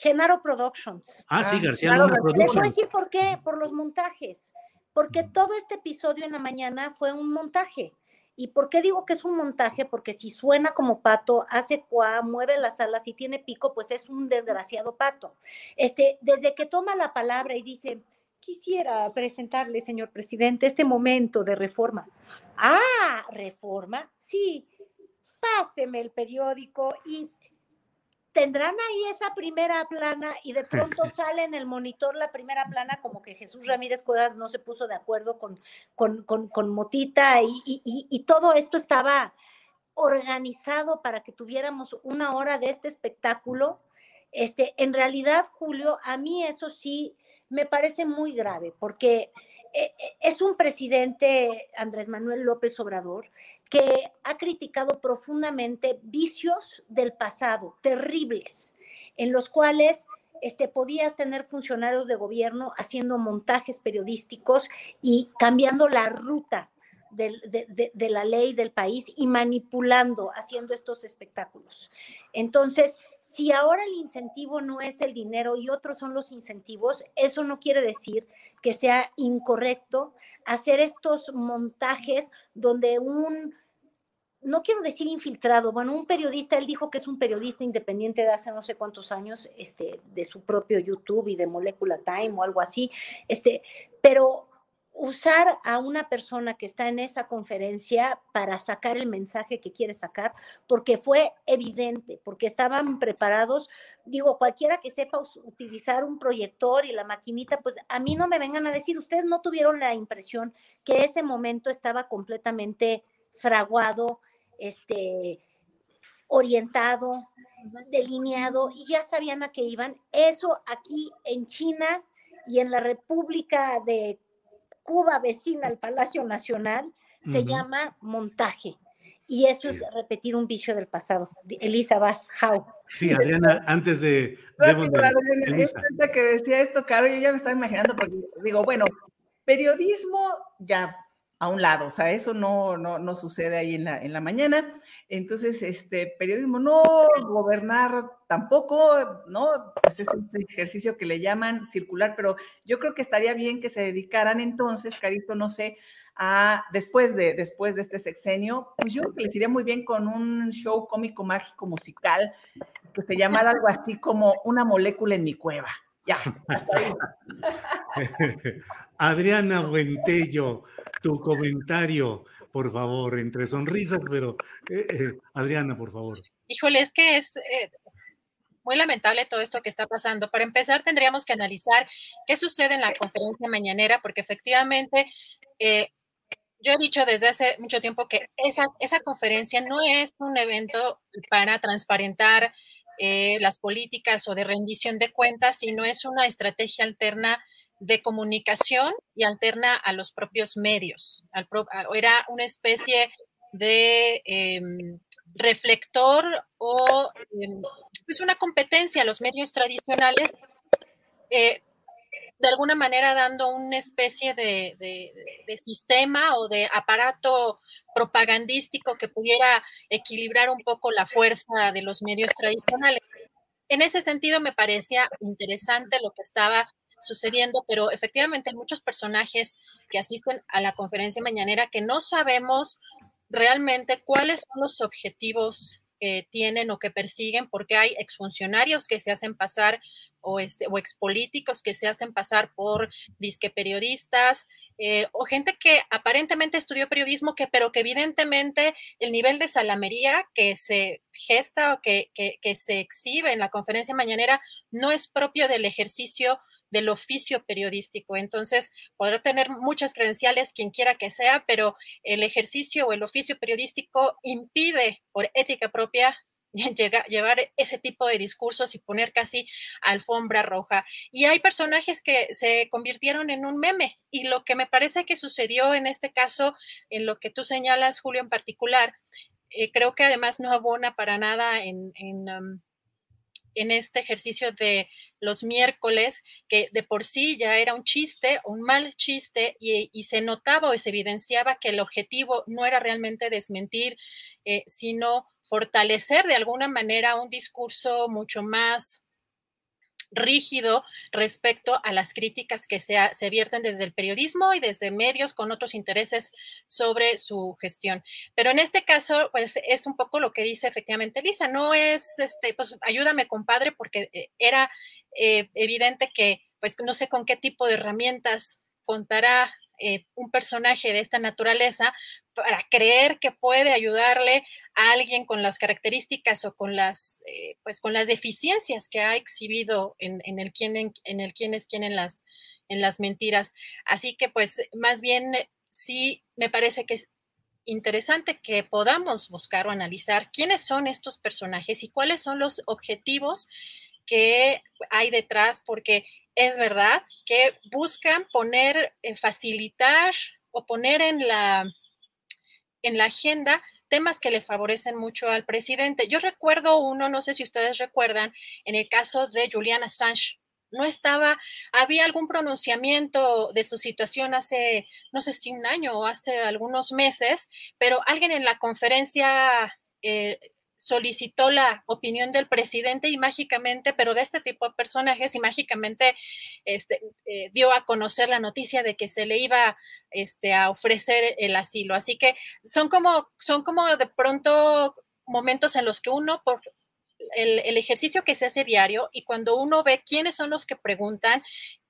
Genaro Productions. Ah, sí, García Luna Productions. Les voy a decir por qué, por los montajes porque todo este episodio en la mañana fue un montaje. ¿Y por qué digo que es un montaje? Porque si suena como pato, hace cuá, mueve las alas y tiene pico, pues es un desgraciado pato. Este, desde que toma la palabra y dice, quisiera presentarle, señor presidente, este momento de reforma. Ah, reforma, sí, páseme el periódico y tendrán ahí esa primera plana y de pronto sale en el monitor la primera plana como que Jesús Ramírez Cuevas no se puso de acuerdo con, con, Motita y, y, todo esto estaba organizado para que tuviéramos una hora de este espectáculo. Este, en realidad, Julio, a mí eso sí me parece muy grave porque eh, eh, es un presidente, Andrés Manuel López Obrador, que ha criticado profundamente vicios del pasado, terribles, en los cuales este, podías tener funcionarios de gobierno haciendo montajes periodísticos y cambiando la ruta de, de, la ley del país y manipulando, haciendo estos espectáculos. Entonces, si ahora el incentivo no es el dinero y otros son los incentivos, eso no quiere decir que sea incorrecto hacer estos montajes donde un, no quiero decir infiltrado, bueno, un periodista, él dijo que es un periodista independiente de hace no sé cuántos años, este, de su propio YouTube y de Molecular Time o algo así, este, pero usar a una persona que está en esa conferencia para sacar el mensaje que quiere sacar, porque fue evidente, porque estaban preparados, digo, cualquiera que sepa utilizar un proyector y la maquinita, pues a mí no me vengan a decir, ustedes no tuvieron la impresión que ese momento estaba completamente fraguado, este, orientado, delineado, y ya sabían a qué iban. Eso aquí en China y en la República de Cuba vecina al Palacio Nacional, se llama montaje. Y eso es repetir un vicio del pasado. Elisa Vaz, how. Sí, Adriana, antes de... de que decía esto, Caro, yo ya me estaba imaginando, porque digo, bueno, periodismo ya a un lado, o sea, eso no, no, no sucede ahí en la, en la mañana. Entonces, este, periodismo no, gobernar tampoco, ¿no? Pues es un ejercicio que le llaman circular, pero yo creo que estaría bien que se dedicaran entonces, Carito, no sé, a, después de, después de este sexenio, pues yo creo que les iría muy bien con un show cómico, mágico, musical, que se llamara algo así como Una molécula en mi cueva. Ya, hasta ahí. Adriana Buentello, tu comentario, por favor, entre sonrisas, pero eh, eh, Adriana, por favor. Híjole, es que es eh, muy lamentable todo esto que está pasando. Para empezar, tendríamos que analizar qué sucede en la conferencia mañanera, porque efectivamente yo he dicho desde hace mucho tiempo que esa, esa conferencia no es un evento para transparentar las políticas o de rendición de cuentas, sino es una estrategia alterna de comunicación y alterna a los propios medios. era una especie de em, reflector o em, pues una competencia a los medios tradicionales, eh, de alguna manera dando una especie de, de, sistema o de aparato propagandístico que pudiera equilibrar un poco la fuerza de los medios tradicionales. En ese sentido, me parecía interesante lo que estaba sucediendo, pero efectivamente hay muchos personajes que asisten a la conferencia mañanera que no sabemos realmente cuáles son los objetivos que tienen o que persiguen, porque hay exfuncionarios que se hacen pasar o, este, o expolíticos que se hacen pasar por disque periodistas eh, o gente que aparentemente estudió periodismo, que, pero que evidentemente el nivel de salamería que se gesta o que, que, que se exhibe en la conferencia mañanera no es propio del ejercicio del oficio periodístico. Entonces, podrá tener muchas credenciales quien quiera que sea, pero el ejercicio o el oficio periodístico impide por ética propia llevar ese tipo de discursos y poner casi alfombra roja. Y hay personajes que se convirtieron en un meme y lo que me parece que sucedió en este caso, en lo que tú señalas, Julio, en particular, eh, creo que además no abona para nada en, en en este ejercicio de los miércoles, que de por sí ya era un chiste, un mal chiste, y, se notaba o se evidenciaba que el objetivo no era realmente desmentir, eh, sino fortalecer de alguna manera un discurso mucho más rígido respecto a las críticas que se, vierten desde el periodismo y desde medios con otros intereses sobre su gestión. Pero en este caso, pues es un poco lo que dice efectivamente Lisa, no es, este, pues ayúdame compadre, porque eh, era eh, evidente que, pues no sé con qué tipo de herramientas contará eh, un personaje de esta naturaleza para creer que puede ayudarle a alguien con las características o con las, eh, pues con las deficiencias que ha exhibido en, el quién en, el quién es quién en las, en las mentiras. Así que pues más bien sí me parece que es interesante que podamos buscar o analizar quiénes son estos personajes y cuáles son los objetivos que hay detrás, porque es verdad que buscan poner, eh, facilitar o poner en la, en la agenda temas que le favorecen mucho al presidente. Yo recuerdo uno, no sé si ustedes recuerdan, en el caso de Julian Assange. No estaba, había algún pronunciamiento de su situación hace, no sé si un año o hace algunos meses, pero alguien en la conferencia eh, solicitó la opinión del presidente y mágicamente, pero de este tipo de personajes, y mágicamente este, eh, dio a conocer la noticia de que se le iba este, a ofrecer el asilo. Así que son como, son como de pronto momentos en los que uno, por el, el ejercicio que se hace diario y cuando uno ve quiénes son los que preguntan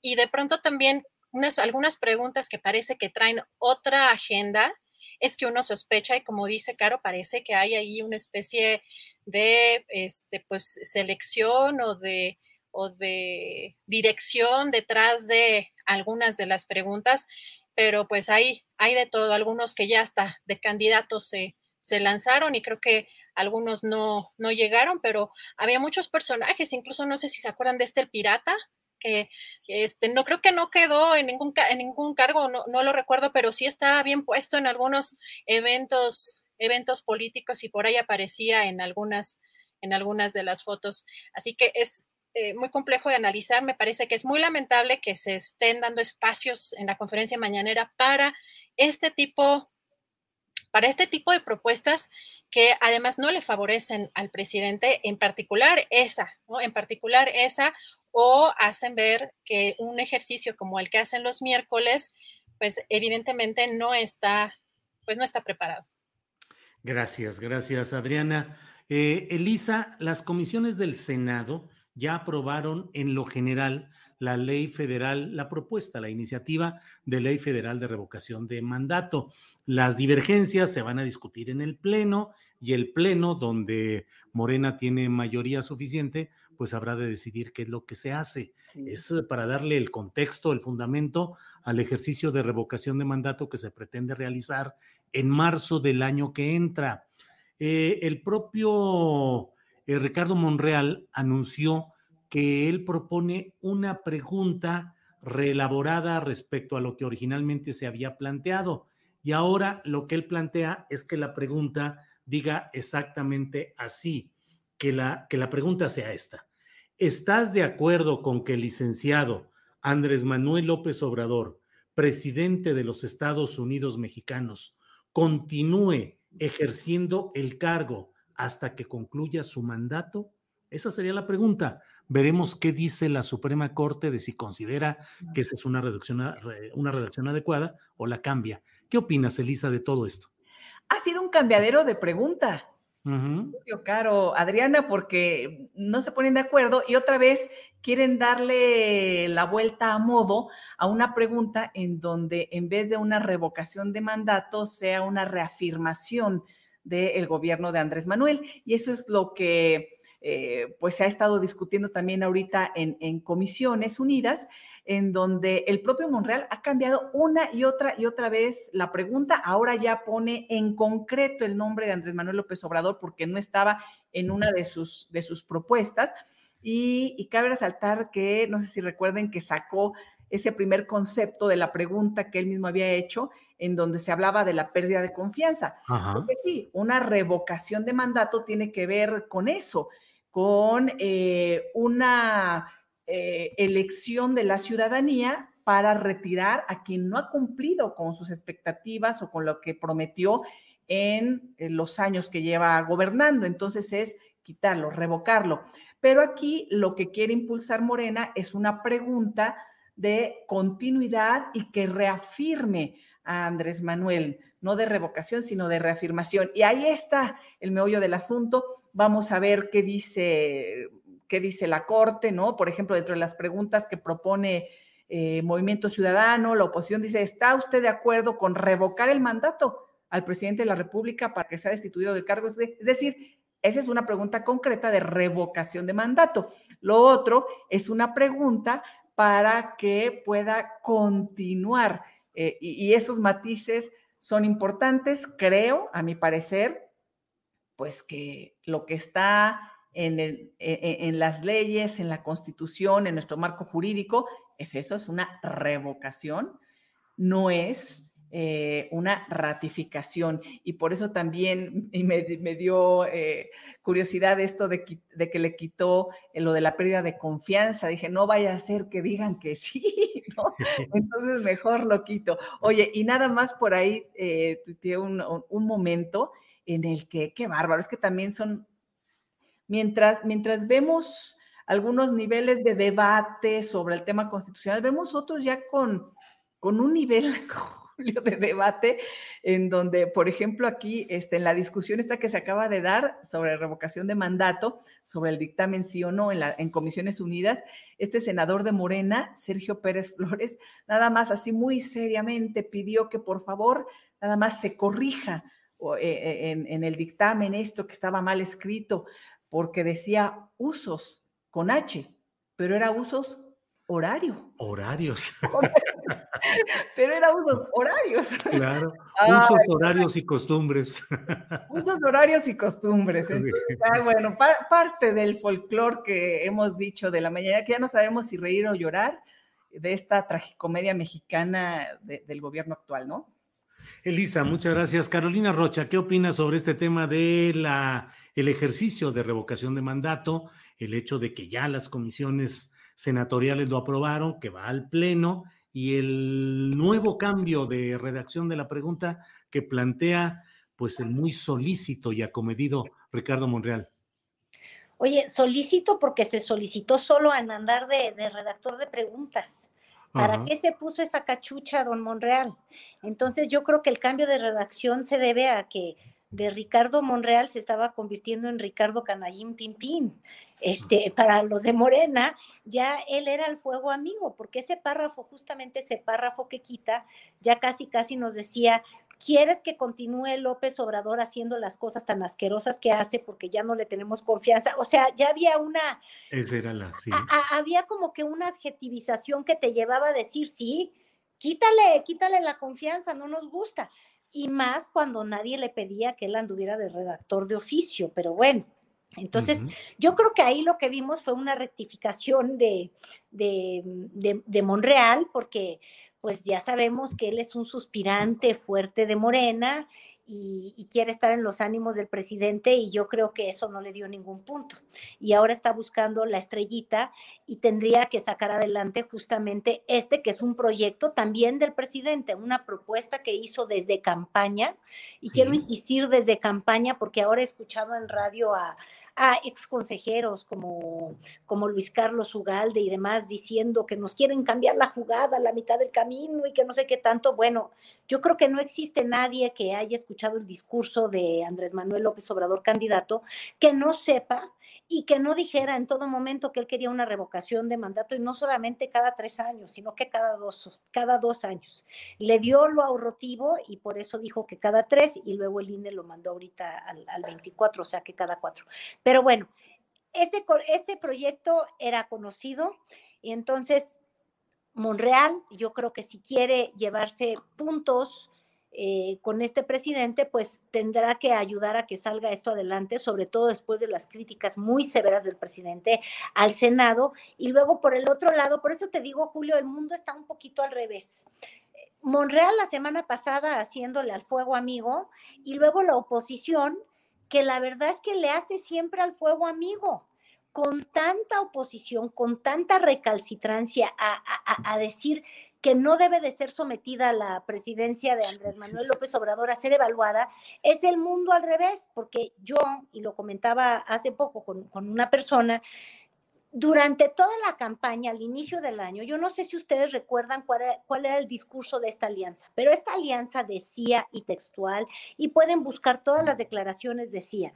y de pronto también unas, algunas preguntas que parece que traen otra agenda, es que uno sospecha y como dice Caro, parece que hay ahí una especie de este, pues, selección o de, o de dirección detrás de algunas de las preguntas, pero pues hay, hay de todo, algunos que ya hasta de candidatos se, se lanzaron y creo que algunos no, no llegaron, pero había muchos personajes, incluso no sé si se acuerdan de este el pirata, que este, no creo que no quedó en ningún, en ningún cargo, no, no lo recuerdo, pero sí estaba bien puesto en algunos eventos, eventos políticos y por ahí aparecía en algunas, en algunas de las fotos. Así que es eh, muy complejo de analizar. Me parece que es muy lamentable que se estén dando espacios en la conferencia mañanera para este tipo, para este tipo de propuestas que además no le favorecen al presidente, en particular esa, ¿no? En particular esa, o hacen ver que un ejercicio como el que hacen los miércoles, pues evidentemente no está, pues no está preparado. Gracias, gracias, Adriana. Eh, Elisa, las comisiones del Senado ya aprobaron en lo general la ley federal, la propuesta, la iniciativa de ley federal de revocación de mandato. Las divergencias se van a discutir en el Pleno y el Pleno, donde Morena tiene mayoría suficiente, pues habrá de decidir qué es lo que se hace. Es para darle el contexto, el fundamento al ejercicio de revocación de mandato que se pretende realizar en marzo del año que entra. Eh, el propio eh, Ricardo Monreal anunció que él propone una pregunta reelaborada respecto a lo que originalmente se había planteado. Y ahora lo que él plantea es que la pregunta diga exactamente así, que la, que la pregunta sea esta. ¿Estás de acuerdo con que el licenciado Andrés Manuel López Obrador, presidente de los Estados Unidos mexicanos, continúe ejerciendo el cargo hasta que concluya su mandato? Esa sería la pregunta. Veremos qué dice la Suprema Corte de si considera que esa es una redacción, una redacción adecuada o la cambia. ¿Qué opinas, Elisa, de todo esto? Ha sido un cambiadero de pregunta. Yo Caro, Adriana, porque no se ponen de acuerdo y otra vez quieren darle la vuelta a modo a una pregunta en donde en vez de una revocación de mandato sea una reafirmación del gobierno de Andrés Manuel. Y eso es lo que eh, pues se ha estado discutiendo también ahorita en, en comisiones unidas en donde el propio Monreal ha cambiado una y otra y otra vez la pregunta. Ahora ya pone en concreto el nombre de Andrés Manuel López Obrador porque no estaba en una de sus, de sus propuestas. Y, cabe resaltar que, no sé si recuerden que sacó ese primer concepto de la pregunta que él mismo había hecho, en donde se hablaba de la pérdida de confianza. Porque sí, una revocación de mandato tiene que ver con eso, con eh, una eh, elección de la ciudadanía para retirar a quien no ha cumplido con sus expectativas o con lo que prometió en, los años que lleva gobernando. Entonces es quitarlo, revocarlo. Pero aquí lo que quiere impulsar Morena es una pregunta de continuidad y que reafirme a Andrés Manuel, no de revocación, sino de reafirmación. Y ahí está el meollo del asunto. Vamos a ver qué dice qué dice la Corte, ¿no? Por ejemplo, dentro de las preguntas que propone eh, Movimiento Ciudadano, la oposición dice, ¿está usted de acuerdo con revocar el mandato al presidente de la República para que sea destituido del cargo? Es decir, esa es una pregunta concreta de revocación de mandato. Lo otro es una pregunta para que pueda continuar. Eh, y esos matices son importantes, creo, a mi parecer, pues que lo que está e, e, en, las leyes, en la constitución, en nuestro marco jurídico, es eso, es una revocación, no es eh, una ratificación. Y por eso también me, dio eh, curiosidad esto de, que le quitó lo de la pérdida de confianza. Dije, no vaya a ser que digan que sí, ¿no? Entonces mejor lo quito. Oye, y nada más por ahí eh, un momento en el que, qué bárbaro, es que también son mientras, mientras vemos algunos niveles de debate sobre el tema constitucional, vemos otros ya con, con un nivel de debate en donde, por ejemplo, aquí este, en la discusión esta que se acaba de dar sobre revocación de mandato, sobre el dictamen sí o no en, la, en Comisiones Unidas, este senador de Morena, Sergio Pérez Flores, nada más así muy seriamente pidió que por favor nada más se corrija en, en el dictamen esto que estaba mal escrito, porque decía usos con H, pero era usos horario. Horarios. pero era usos horarios. Claro, usos horarios y costumbres. Usos horarios y costumbres. Ah, bueno, parte del folclore que hemos dicho de la mañana, que ya no sabemos si reír o llorar de esta tragicomedia mexicana del gobierno actual, ¿no? Elisa, muchas gracias. Carolina Rocha, ¿qué opinas sobre este tema de la el ejercicio de revocación de mandato, el hecho de que ya las comisiones senatoriales lo aprobaron, que va al Pleno, y el nuevo cambio de redacción de la pregunta que plantea pues el muy solícito y acomedido Ricardo Monreal. Oye, solícito porque se solicitó solo en andar de, de redactor de preguntas. ¿Para qué se puso esa cachucha, don Monreal? Entonces yo creo que el cambio de redacción se debe a que de Ricardo Monreal se estaba convirtiendo en Ricardo Canallín Pimpín. Este, para los de Morena, ya él era el fuego amigo, porque ese párrafo, justamente ese párrafo que quita, ya casi casi nos decía, ¿quieres que continúe López Obrador haciendo las cosas tan asquerosas que hace porque ya no le tenemos confianza? O sea, ya había una... Esa era la, sí. había como que una adjetivización que te llevaba a decir, sí, quítale, quítale la confianza, no nos gusta y más cuando nadie le pedía que él anduviera de redactor de oficio, pero bueno. Entonces, yo creo que ahí lo que vimos fue una rectificación de, de, de, de Monreal, porque pues ya sabemos que él es un suspirante fuerte de Morena y, quiere estar en los ánimos del presidente y yo creo que eso no le dio ningún punto. Y ahora está buscando la estrellita y tendría que sacar adelante justamente este, que es un proyecto también del presidente, una propuesta que hizo desde campaña. Y quiero insistir desde campaña porque ahora he escuchado en radio a, a ex consejeros como, como Luis Carlos Ugalde y demás diciendo que nos quieren cambiar la jugada a la mitad del camino y que no sé qué tanto. Bueno, yo creo que no existe nadie que haya escuchado el discurso de Andrés Manuel López Obrador, candidato, que no sepa y que no dijera en todo momento que él quería una revocación de mandato y no solamente cada tres años, sino que cada dos, cada dos años. Le dio lo ahorrotivo y por eso dijo que cada tres y luego el INE lo mandó ahorita al, al 24, o sea que cada cuatro. Pero bueno, ese, ese proyecto era conocido y entonces Monreal, yo creo que si quiere llevarse puntos, eh, con este presidente, pues tendrá que ayudar a que salga esto adelante, sobre todo después de las críticas muy severas del presidente al Senado. Y luego, por el otro lado, por eso te digo, Julio, el mundo está un poquito al revés. Monreal la semana pasada haciéndole al fuego amigo y luego la oposición, que la verdad es que le hace siempre al fuego amigo con tanta oposición, con tanta recalcitrancia a, decir que no debe de ser sometida a la presidencia de Andrés Manuel López Obrador a ser evaluada, es el mundo al revés, porque yo, y lo comentaba hace poco con, con una persona, durante toda la campaña, al inicio del año, yo no sé si ustedes recuerdan cuál era, cuál era, el discurso de esta alianza, pero esta alianza decía y textual, y pueden buscar todas las declaraciones, decían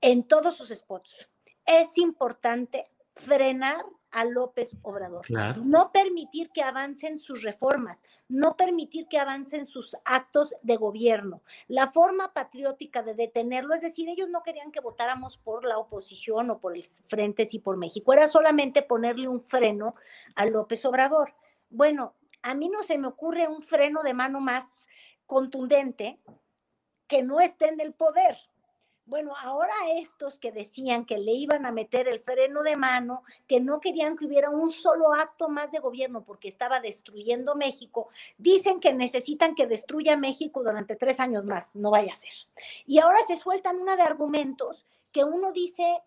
en todos sus spots, es importante frenar a López Obrador. No permitir que avancen sus reformas, no permitir que avancen sus actos de gobierno. La forma patriótica de detenerlo, es decir, ellos no querían que votáramos por la oposición o por el Frente Sí por México, era solamente ponerle un freno a López Obrador. Bueno, a mí no se me ocurre un freno de mano más contundente que no esté en el poder. Bueno, ahora estos que decían que le iban a meter el freno de mano, que no querían que hubiera un solo acto más de gobierno porque estaba destruyendo México, dicen que necesitan que destruya México durante tres años más, no vaya a ser. Y ahora se sueltan una de argumentos que uno dice,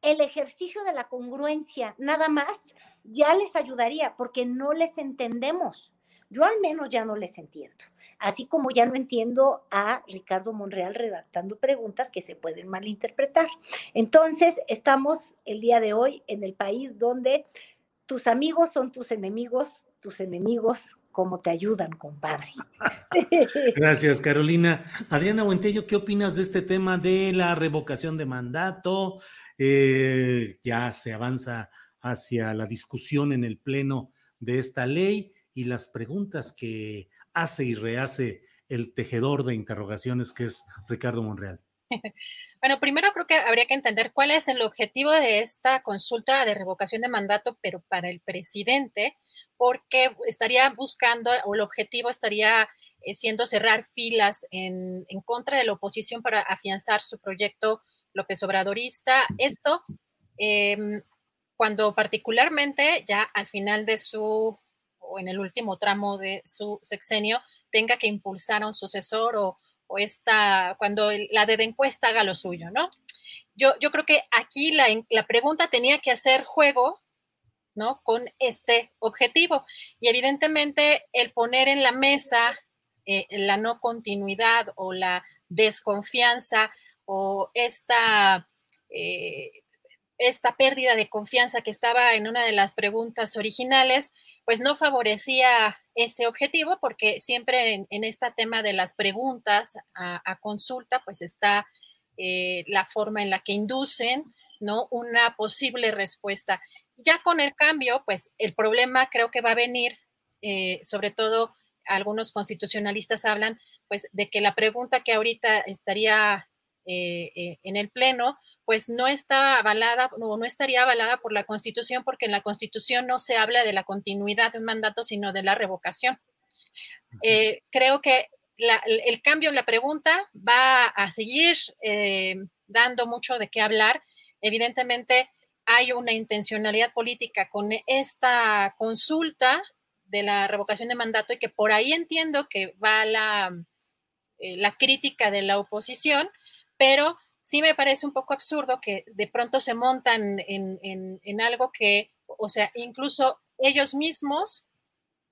el ejercicio de la congruencia nada más ya les ayudaría porque no les entendemos. Yo al menos ya no les entiendo así como ya no entiendo a Ricardo Monreal redactando preguntas que se pueden malinterpretar. Entonces, estamos el día de hoy en el país donde tus amigos son tus enemigos, tus enemigos como te ayudan, compadre. Gracias, Carolina. Adriana Buentello, ¿qué opinas de este tema de la revocación de mandato? Eh, ya se avanza hacia la discusión en el Pleno de esta ley y las preguntas que hace y rehace el tejedor de interrogaciones que es Ricardo Monreal? Bueno, primero creo que habría que entender cuál es el objetivo de esta consulta de revocación de mandato, pero para el presidente, porque estaría buscando, o el objetivo estaría eh, siendo cerrar filas en, en contra de la oposición para afianzar su proyecto López Obradorista. Esto, eh, cuando particularmente ya al final de su o en el último tramo de su sexenio tenga que impulsar a un sucesor o, o esta, cuando la de, encuesta haga lo suyo, ¿no? Yo, yo creo que aquí la, la pregunta tenía que hacer juego, ¿no? Con este objetivo. Y evidentemente el poner en la mesa eh, la no continuidad o la desconfianza o esta... Eh, esta pérdida de confianza que estaba en una de las preguntas originales, pues no favorecía ese objetivo porque siempre en, este tema de las preguntas a, consulta, pues está eh, la forma en la que inducen, ¿no? Una posible respuesta. Ya con el cambio, pues el problema creo que va a venir, eh, sobre todo algunos constitucionalistas hablan, pues de que la pregunta que ahorita estaría eh, en el Pleno, pues no está avalada o no, estaría avalada por la Constitución porque en la Constitución no se habla de la continuidad de un mandato, sino de la revocación. Eh, creo que el cambio en la pregunta va a seguir eh, dando mucho de qué hablar. Evidentemente hay una intencionalidad política con esta consulta de la revocación de mandato y que por ahí entiendo que va la, eh, la crítica de la oposición, pero sí me parece un poco absurdo que de pronto se montan en, algo que, o sea, incluso ellos mismos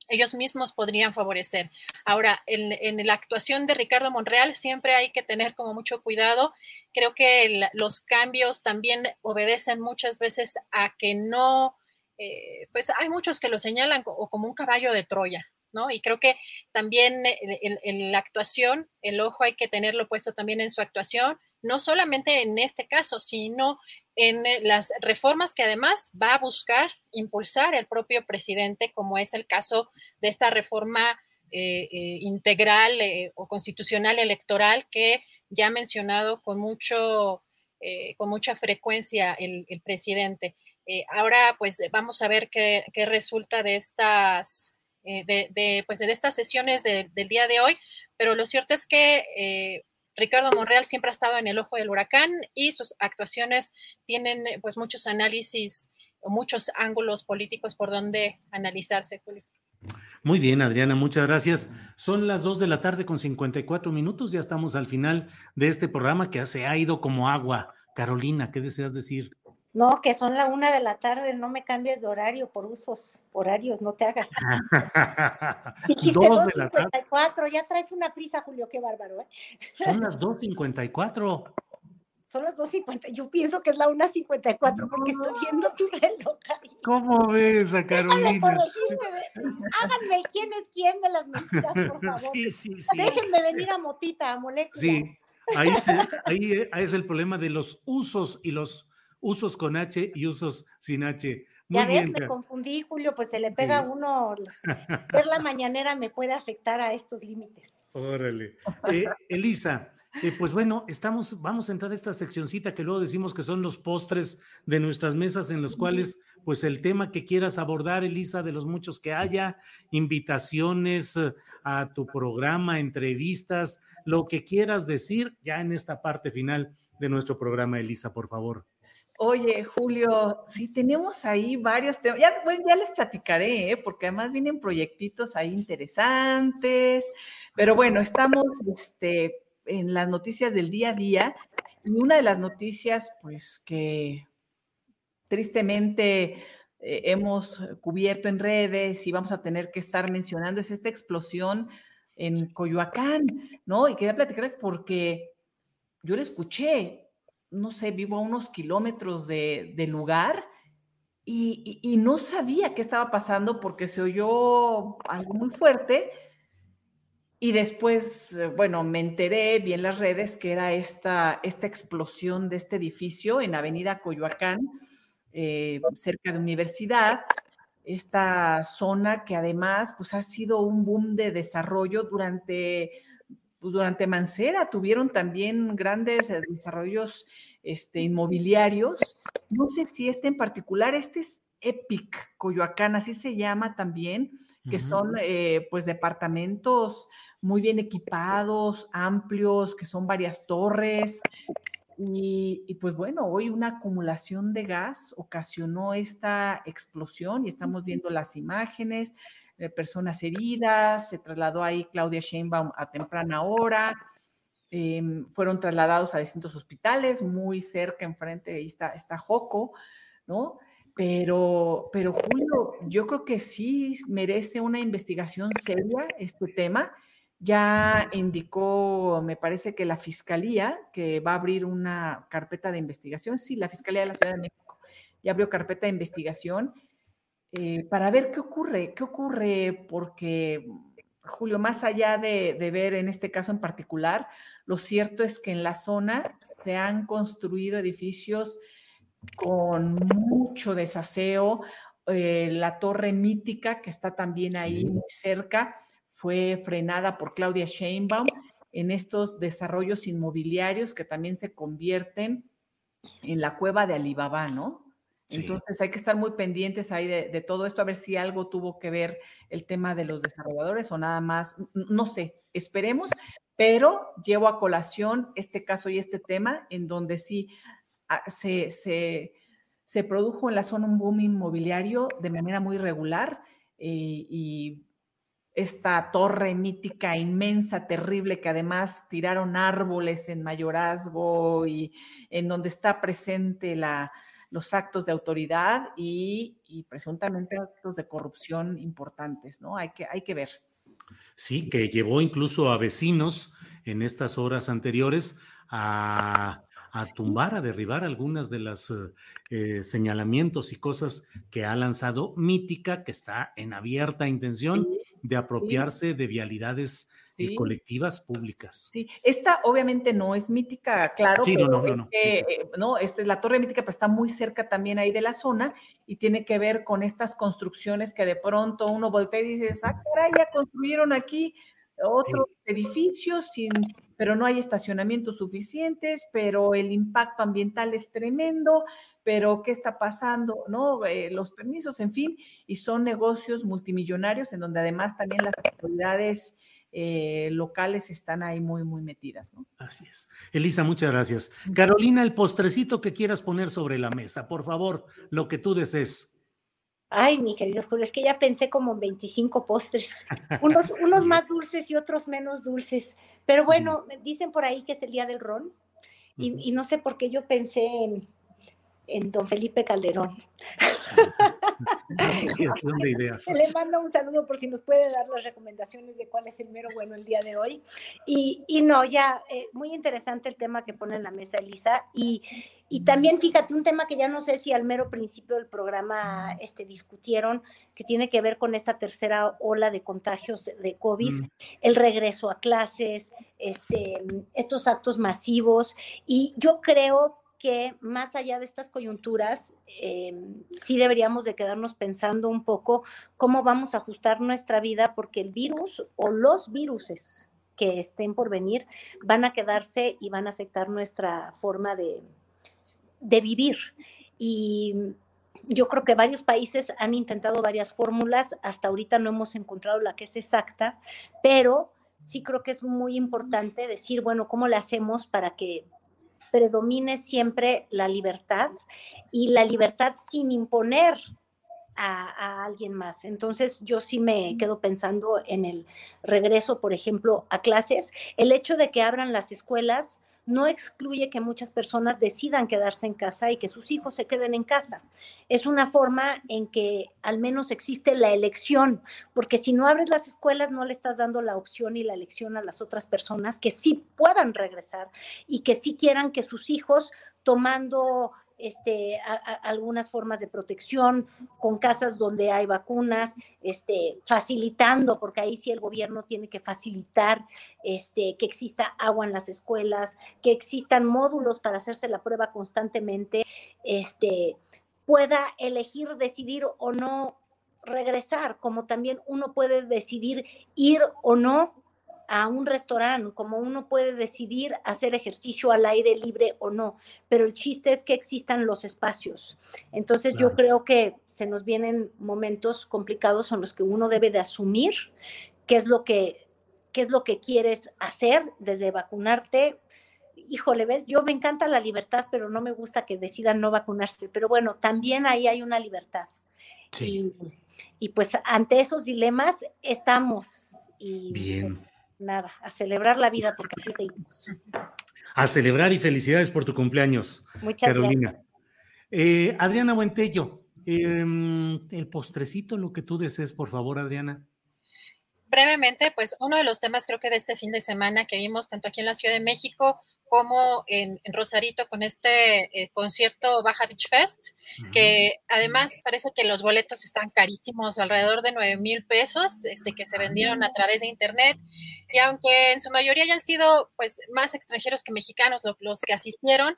ellos mismos podrían favorecer. Ahora, en, la actuación de Ricardo Monreal siempre hay que tener como mucho cuidado. Creo que los cambios también obedecen muchas veces a que no, eh, pues hay muchos que lo señalan como un caballo de Troya, Y creo que también en, la actuación, el ojo hay que tenerlo puesto también en su actuación, no solamente en este caso, sino en las reformas que además va a buscar impulsar el propio presidente, como es el caso de esta reforma eh, eh, integral eh, o constitucional electoral que ya ha mencionado con, mucho, con mucha frecuencia el, presidente. ahora, pues vamos a ver qué resulta de estas eh, de, pues, de estas sesiones del día de hoy, pero lo cierto es que eh, Ricardo Monreal siempre ha estado en el ojo del huracán y sus actuaciones tienen pues muchos análisis muchos ángulos políticos por donde analizarse, Julio. Muy bien, Adriana, muchas gracias. Son las 2 de la tarde con 54 minutos, ya estamos al final de este programa que se ha ido como agua. Carolina, ¿qué deseas decir? No, que son la una de la tarde, no me cambies de horario por usos horarios, no te hagas. dos de la tarde. Ya traes una prisa, Julio, qué bárbaro, ¿eh? Son las 2.54. Son las 2.50, yo pienso que es la 1.54 porque estoy viendo tu reloj. ¿Cómo ves a Carolina? háganme quién es quién de las mentiras, por favor. Sí, sí, sí. Déjenme venir a Motita, a Molécula. Sí, ahí, ahí es el problema de los usos y los usos con H y usos sin H. Muy ya ves, me confundí, Julio, pues se le pega a uno. Ver la mañanera me puede afectar a estos límites. Órale. Eh, Elisa, eh, pues bueno, estamos, vamos a entrar a esta seccioncita que luego decimos que son los postres de nuestras mesas en los cuales, pues el tema que quieras abordar, Elisa, de los muchos que haya, invitaciones eh, a tu programa, entrevistas, lo que quieras decir, ya en esta parte final de nuestro programa, Elisa, por favor. Oye, Julio, sí tenemos ahí varios temas. Ya, bueno, ya les platicaré, ¿eh? porque además vienen proyectitos ahí interesantes. Pero bueno, estamos este, en las noticias del día a día. Y una de las noticias, pues que tristemente eh, hemos cubierto en redes y vamos a tener que estar mencionando es esta explosión en Coyoacán, ¿no? Y quería platicarles porque yo le escuché, no sé, vivo a unos kilómetros de, del lugar y, no sabía qué estaba pasando porque se oyó algo muy fuerte. Y después, eh, bueno, me enteré, vi en las redes que era esta, esta explosión de este edificio en Avenida Coyoacán, eh, cerca de universidad, esta zona que además pues, ha sido un boom de desarrollo durante pues durante Mancera tuvieron también grandes eh, desarrollos este, inmobiliarios. No sé si este en particular, este es Epic Coyoacán, así se llama también, que son eh, pues departamentos muy bien equipados, amplios, que son varias torres. Y, y, pues bueno, hoy una acumulación de gas ocasionó esta explosión y estamos viendo las imágenes personas heridas, se trasladó ahí Claudia Sheinbaum a temprana hora, em, fueron trasladados a distintos hospitales, muy cerca, enfrente, ahí está, está Joco, ¿no? Pero, pero Julio, yo creo que sí merece una investigación seria este tema. Ya indicó, me parece que la Fiscalía, que va a abrir una carpeta de investigación, sí, la Fiscalía de la Ciudad de México ya abrió carpeta de investigación eh, para ver qué ocurre, qué ocurre, porque, Julio, más allá de, ver en este caso en particular, lo cierto es que en la zona se han construido edificios con mucho desaseo. Eh, la torre mítica, que está también ahí muy cerca, fue frenada por Claudia Sheinbaum en estos desarrollos inmobiliarios que también se convierten en la cueva de Alibaba, ¿no? Entonces hay que estar muy pendientes ahí de, todo esto, a ver si algo tuvo que ver el tema de los desarrolladores o nada más, no sé, esperemos, pero llevo a colación este caso y este tema en donde sí ah, se, se, produjo en la zona un boom inmobiliario de manera muy regular eh, y esta torre mítica, inmensa, terrible, que además tiraron árboles en mayorazgo y en donde está presente la los actos de autoridad y, presuntamente actos de corrupción importantes, ¿no? Hay que, hay que ver. Sí, que llevó incluso a vecinos en estas horas anteriores a, tumbar, a derribar algunas de las eh, señalamientos y cosas que ha lanzado Mítica, que está en abierta intención de apropiarse de vialidades eh, colectivas públicas. Sí, esta obviamente no es mítica, claro, sí, no, no, no, eh, no. esta es la torre mítica, pero está muy cerca también ahí de la zona y tiene que ver con estas construcciones que de pronto uno voltea y dice, ah, caray, ya construyeron aquí otro edificio sin pero no hay estacionamientos suficientes, pero el impacto ambiental es tremendo, pero ¿qué está pasando? ¿No? Eh, los permisos, en fin, y son negocios multimillonarios en donde además también las autoridades eh, locales están ahí muy, muy metidas, ¿no? Así es. Elisa, muchas gracias. Carolina, el postrecito que quieras poner sobre la mesa, por favor, lo que tú desees. Ay, mi querido Julio, es que ya pensé como en 25 postres, unos, unos más dulces y otros menos dulces. Pero bueno, dicen por ahí que es el día del ron y, y no sé por qué yo pensé en, en don Felipe Calderón. Le mando un saludo por si nos puede dar las recomendaciones de cuál es el mero bueno el día de hoy. Y, y no, ya, eh, muy interesante el tema que pone en la mesa Elisa. Y, y también, fíjate, un tema que ya no sé si al mero principio del programa este, discutieron, que tiene que ver con esta tercera ola de contagios de COVID, mm. el regreso a clases, este, estos actos masivos. Y yo creo que más allá de estas coyunturas, em, sí deberíamos de quedarnos pensando un poco cómo vamos a ajustar nuestra vida, porque el virus o los viruses que estén por venir van a quedarse y van a afectar nuestra forma de, de vivir. Y yo creo que varios países han intentado varias fórmulas, hasta ahorita no hemos encontrado la que es exacta, pero sí creo que es muy importante decir, bueno, ¿cómo le hacemos para que predomine siempre la libertad y la libertad sin imponer a, alguien más. Entonces yo sí me quedo pensando en el regreso, por ejemplo, a clases. El hecho de que abran las escuelas no excluye que muchas personas decidan quedarse en casa y que sus hijos se queden en casa. Es una forma en que al menos existe la elección, porque si no abres las escuelas no le estás dando la opción y la elección a las otras personas que sí puedan regresar y que sí quieran que sus hijos tomando este, algunas formas de protección, con casas donde hay vacunas, este, facilitando, porque ahí sí el gobierno tiene que facilitar este, que exista agua en las escuelas, que existan módulos para hacerse la prueba constantemente, este, pueda elegir decidir o no regresar, como también uno puede decidir ir o no a un restaurante, como uno puede decidir hacer ejercicio al aire libre o no, pero el chiste es que existan los espacios. Entonces yo creo que se nos vienen momentos complicados en los que uno debe de asumir qué es lo que qué es lo que quieres hacer desde vacunarte. Híjole, ves, yo me encanta la libertad, pero no me gusta que decidan no vacunarse. Pero bueno, también ahí hay una libertad. Y, y, pues ante esos dilemas estamos. Y, Bien nada, a celebrar la vida porque aquí seguimos. A celebrar y felicidades por tu cumpleaños, Muchas Carolina. Eh, Adriana Buentello, em, el postrecito, lo que tú desees, por favor, Adriana. Brevemente, pues uno de los temas creo que de este fin de semana que vimos tanto aquí en la Ciudad de México como en, Rosarito con este eh, concierto Baja Beach Fest, que además parece que los boletos están carísimos, alrededor de 9 mil pesos, este, que se vendieron a través de internet. Y aunque en su mayoría hayan sido pues más extranjeros que mexicanos los, que asistieron,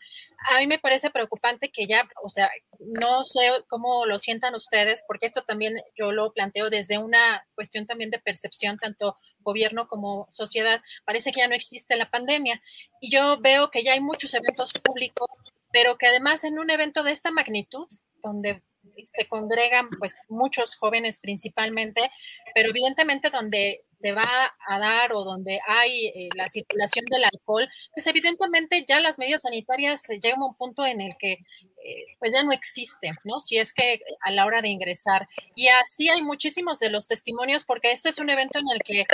a mí me parece preocupante que ya, o sea, no sé cómo lo sientan ustedes, porque esto también yo lo planteo desde una cuestión también de percepción, tanto gobierno como sociedad, parece que ya no existe la pandemia. Y yo veo que ya hay muchos eventos públicos, pero que además en un evento de esta magnitud, donde se congregan pues muchos jóvenes principalmente, pero evidentemente donde se va a dar o donde hay eh, la circulación del alcohol, pues evidentemente ya las medidas sanitarias llegan a un punto en el que eh, pues ya no existen, ¿no? Si es que a la hora de ingresar. Y así hay muchísimos de los testimonios, porque esto es un evento en el que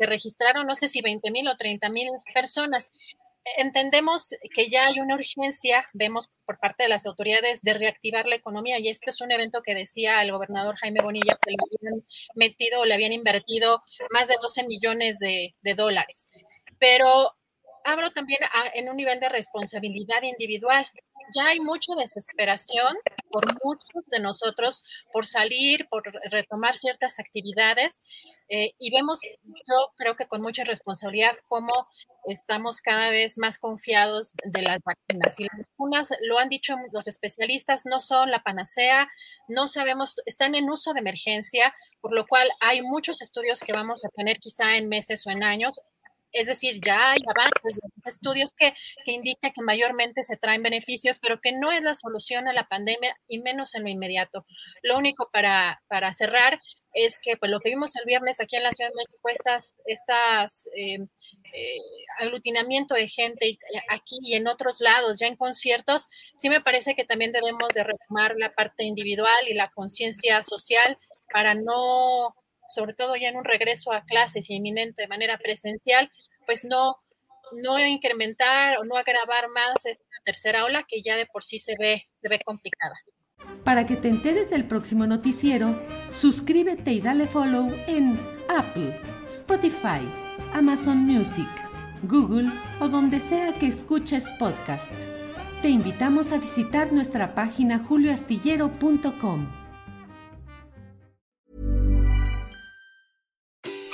se registraron, no sé si 20 mil o 30 mil personas. entendemos que ya hay una urgencia, vemos por parte de las autoridades, de reactivar la economía. Y este es un evento que decía el gobernador Jaime Bonilla que le habían metido, le habían invertido más de 12 millones de, dólares. Pero hablo también en un nivel de responsabilidad individual. Ya hay mucha desesperación por muchos de nosotros por salir, por retomar ciertas actividades. Eh, y vemos, yo creo que con mucha responsabilidad, cómo estamos cada vez más confiados de las vacunas. Y las vacunas, lo han dicho los especialistas, no son la panacea, no sabemos, están en uso de emergencia, por lo cual hay muchos estudios que vamos a tener quizá en meses o en años. Es decir, ya hay avances estudios que, que indican que mayormente se traen beneficios, pero que no es la solución a la pandemia y menos en lo inmediato. Lo único para, para cerrar es que pues, lo que vimos el viernes aquí en la Ciudad de México, estas, estas eh, eh, aglutinamiento de gente eh, aquí y en otros lados, ya en conciertos, sí me parece que también debemos de retomar la parte individual y la conciencia social para no, sobre todo ya en un regreso a clases inminente de manera presencial, pues no, no incrementar o no agravar más esta tercera ola que ya de por sí se ve, se ve complicada. Para que te enteres del próximo noticiero, suscríbete y dale follow en Apple, Spotify, Amazon Music, Google o donde sea que escuches podcast. Te invitamos a visitar nuestra página julioastillero.com.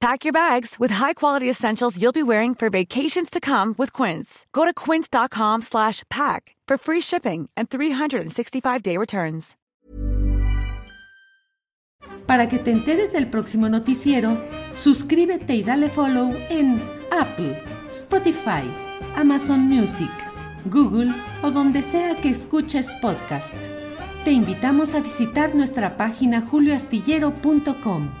Pack your bags with high-quality essentials you'll be wearing for vacations to come with Quince. Go to quince.com/pack for free shipping and 365-day returns. Para que te enteres del próximo noticiero, suscríbete y dale follow en Apple, Spotify, Amazon Music, Google o donde sea que escuches podcast. Te invitamos a visitar nuestra página julioastillero.com.